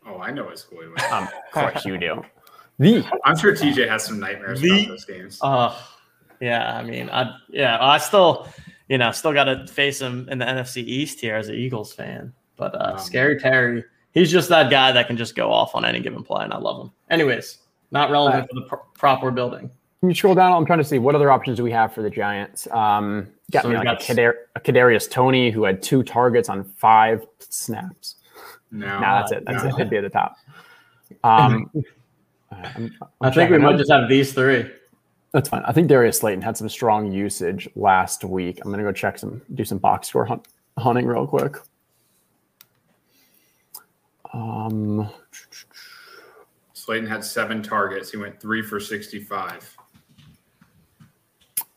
Oh, I know what school he went. Um, of course you do. The I'm sure TJ has some nightmares The- about those games. Uh yeah, I mean, I yeah, I still, you know, still got to face him in the NFC East here as an Eagles fan. But uh, Um, Scary Terry, he's just that guy that can just go off on any given play, and I love him. Anyways, not relevant for the pr- prop we're building. Can you scroll down? I'm trying to see what other options do we have for the Giants. Um, got So me like got- a, Kadar- a Kadarius Toney who had two targets on five snaps. No, No, that's it. That's no. it. It'd be at the top. Um, I'm- I'm I think we might out. just have these three. That's fine. I think Darius Slayton had some strong usage last week. I'm gonna go check some, do some box score hunt, hunting real quick. Um, Slayton had seven targets. He went three for 65.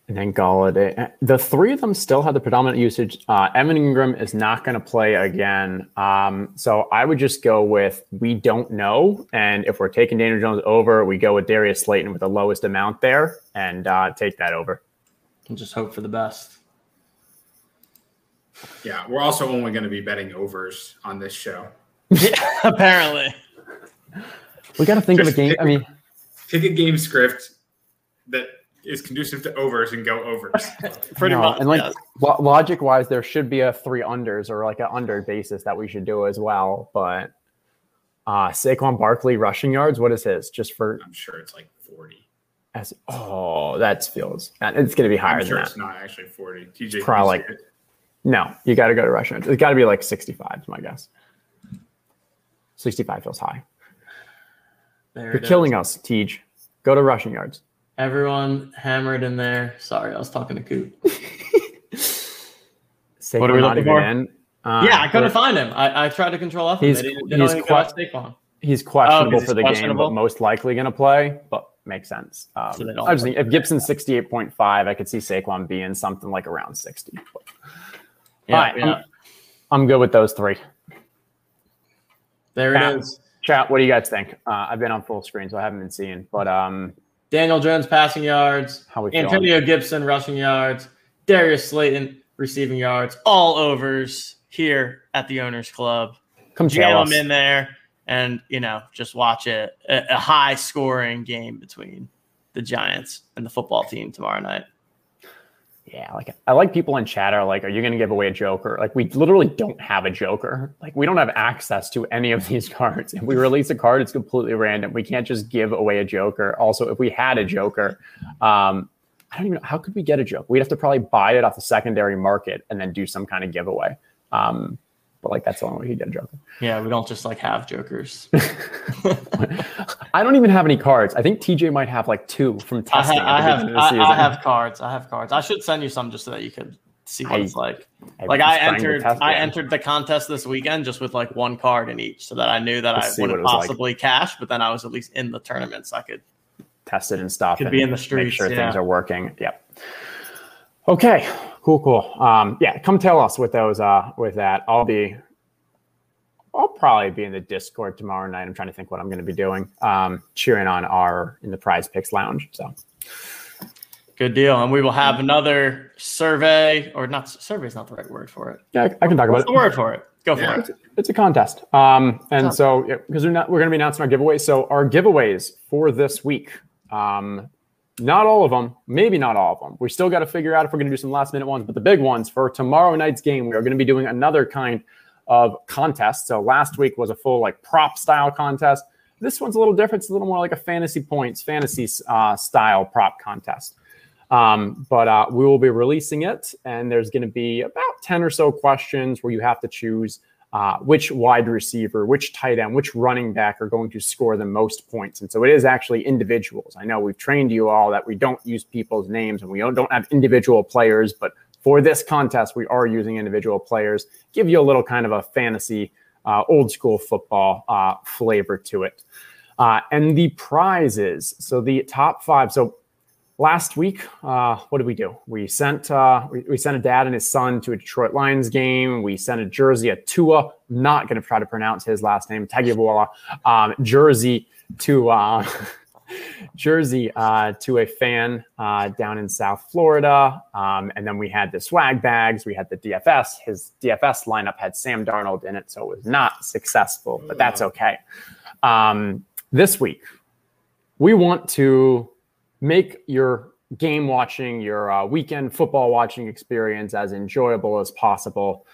And then Golladay. The three of them still have the predominant usage. Uh, Evan Engram is not going to play again. Um, so I would just go with we don't know. And if we're taking Daniel Jones over, we go with Darius Slayton with the lowest amount there and uh, take that over. And just hope for the best. Yeah, we're also only going to be betting overs on this show. yeah, apparently. We got to think just of a game. Pick, I mean, pick a game script that is conducive to overs and go overs. Pretty no, much. And like logic wise, there should be a three unders or like an under basis that we should do as well. But uh Saquon Barkley rushing yards, what is his? Just for I'm sure it's like 40. As, oh, that feels it's gonna be higher I'm sure than it's that. not actually 40. TJ probably like no, you gotta go to rushing yards. It's gotta be like 65, is my guess. 65 feels high. There You're killing is. us, Tej. Go to rushing yards. Everyone hammered in there. Sorry, I was talking to Coop. what are we looking for? In. Uh, yeah, I couldn't find him. I, I tried to control F. He's, he's, que- he's questionable oh, for the questionable? game, but most likely going to play. But makes sense. Um, so I just think if Gibson's sixty eight point five, I could see Saquon being something like around sixty. Yeah, right, yeah. I'm, I'm, good with those three. There it is. Chat. What do you guys think? Uh, I've been on full screen, so I haven't been seeing. But um, Daniel Jones passing yards, Antonio feeling? Gibson rushing yards, Darius Slayton receiving yards, all overs here at the Owners Club. Come jam them in there, and you know, just watch it a, a high scoring game between the Giants and the football team tomorrow night. Yeah, like I like people in chat are like, "Are you going to give away a Joker?" Like we literally don't have a Joker. Like we don't have access to any of these cards. If we release a card, it's completely random. We can't just give away a Joker. Also, if we had a Joker, um, I don't even know how could we get a Joker. We'd have to probably buy it off the secondary market and then do some kind of giveaway. Um, but like that's the only way he did Joker. Yeah, we don't just like have Jokers. I don't even have any cards. I think TJ might have like two from testing. I, ha- I have I, I, have cards. I have cards. I should send you some just so that you could see what I, it's like. like I entered I entered the contest this weekend just with like one card in each so that I knew that I wouldn't possibly like. cash, but then I was at least in the tournament so I could test it and stuff. Could and be in the streets. Make sure yeah. things are working. Yep. Okay. Cool, cool. Um, yeah, come tell us with those uh with that. I'll be I'll probably be in the Discord tomorrow night. I'm trying to think what I'm going to be doing. Um, cheering on our in the Prize Picks Lounge. So good deal, and we will have another survey, or not survey is not the right word for it. Yeah, I, can talk What's about the word for it. Go for yeah, it. It's, it's, a contest, um, and so because yeah, we're not we're going to be announcing our giveaways. So our giveaways for this week. Um, not all of them, maybe not all of them. We still got to figure out if we're going to do some last minute ones, but the big ones for tomorrow night's game, we are going to be doing another kind of contest. So last week was a full like prop style contest. This one's a little different. It's a little more like a fantasy points, fantasy uh, style prop contest. Um, but uh, we will be releasing it, and there's going to be about 10 or so questions where you have to choose uh, which wide receiver, which tight end, which running back are going to score the most points. And so it is actually individuals. I know we've trained you all that we don't use people's names and we don't, have individual players, but for this contest, we are using individual players, give you a little kind of a fantasy, uh, old school football uh, flavor to it. Uh, and the prizes. So the top five. So last week, uh, what did we do? We sent uh, we, we, sent a dad and his son to a Detroit Lions game. We sent a jersey, a Tua. Not going to try to pronounce his last name, Tagovailoa, um, jersey to. Uh, jersey uh, to a fan uh, down in South Florida. Um, and then we had the swag bags, we had the DFS. His DFS lineup had Sam Darnold in it, so it was not successful, but that's okay. Um, this week, we want to make your game watching, your uh, weekend football watching experience as enjoyable as possible.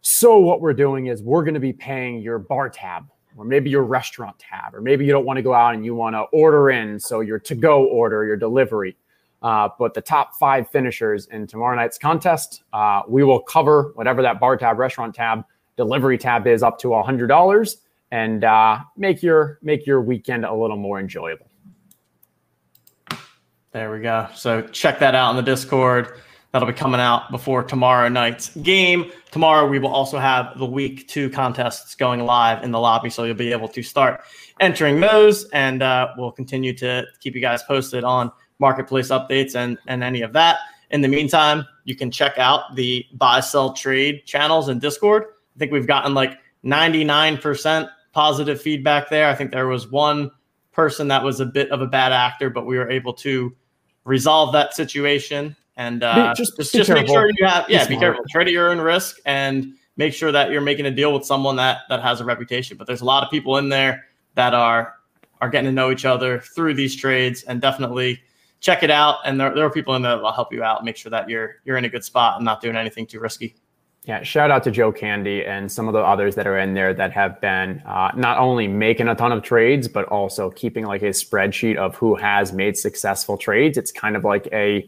So, what we're doing is we're going to be paying your bar tab or maybe your restaurant tab, or maybe you don't want to go out and you want to order in, so your to go order, your delivery. Uh, but the top five finishers in tomorrow night's contest, uh, we will cover whatever that bar tab, restaurant tab, delivery tab is up to a hundred dollars, and uh, make your make your weekend a little more enjoyable. There we go. So check that out in the Discord. That'll be coming out before tomorrow night's game. Tomorrow, we will also have the week two contests going live in the lobby. So you'll be able to start entering those. And uh, we'll continue to keep you guys posted on marketplace updates and and any of that. In the meantime, you can check out the buy sell trade channels in Discord. I think we've gotten like 99% positive feedback there. I think there was one person that was a bit of a bad actor, but we were able to resolve that situation and uh, just just, just make sure you have yeah be, be careful. Trade at your own risk and make sure that you're making a deal with someone that that has a reputation. But there's a lot of people in there that are are getting to know each other through these trades and definitely check it out. And there, there are people in there that will help you out and make sure that you're you're in a good spot and not doing anything too risky yeah, shout out to Joe Candy and some of the others that are in there that have been uh, not only making a ton of trades, but also keeping like a spreadsheet of who has made successful trades. It's kind of like a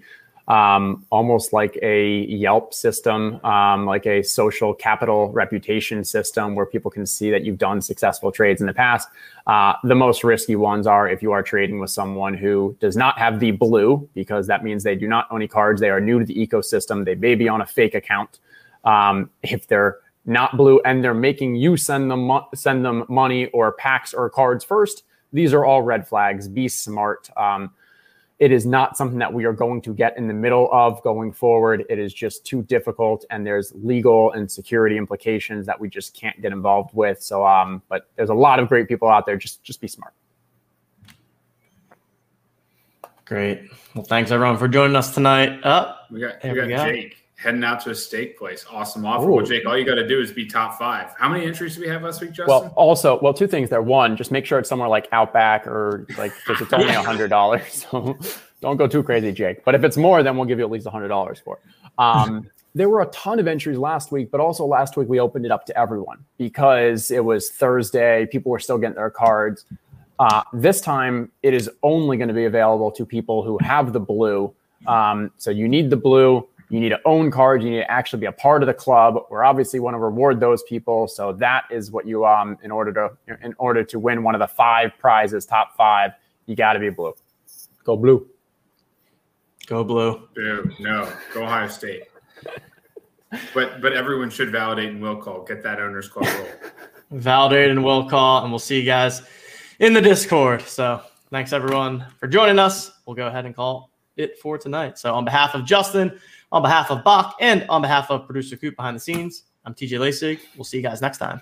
um, almost like a Yelp system, um, like a social capital reputation system where people can see that you've done successful trades in the past. Uh, the most risky ones are if you are trading with someone who does not have the blue, because that means they do not own any cards. They are new to the ecosystem. They may be on a fake account. Um, if they're not blue and they're making you send them mo- send them money or packs or cards first, these are all red flags. Be smart. Um, it is not something that we are going to get in the middle of going forward. It is just too difficult, and there's legal and security implications that we just can't get involved with. So, um, but there's a lot of great people out there. Just, just be smart. Great. Well, thanks everyone for joining us tonight. Up, oh, we got, we got we Jake heading out to a steak place. Awesome offer. Well, Jake, all you got to do is be top five. How many entries do we have last week, Justin? Well, also, well, two things there. One, just make sure it's somewhere like Outback or like because it's only a hundred dollars. So don't go too crazy, Jake. But if it's more, then we'll give you at least a hundred dollars for it. Um, there were a ton of entries last week, but also last week we opened it up to everyone because it was Thursday. People were still getting their cards. Uh, this time, it is only going to be available to people who have the blue. Um, so you need the blue you need to own cards. You need to actually be a part of the club. We're obviously want to reward those people. So that is what you um in order to in order to win one of the five prizes, top five, you got to be blue. Go blue. Go blue. Dude, no, go Ohio State. but but everyone should validate and will call. Get that owners call roll. validate and will call, and we'll see you guys in the Discord. So thanks everyone for joining us. We'll go ahead and call it for tonight. So on behalf of Justin. On behalf of Bach and on behalf of producer Coop behind the scenes, I'm TJ Lasig. We'll see you guys next time.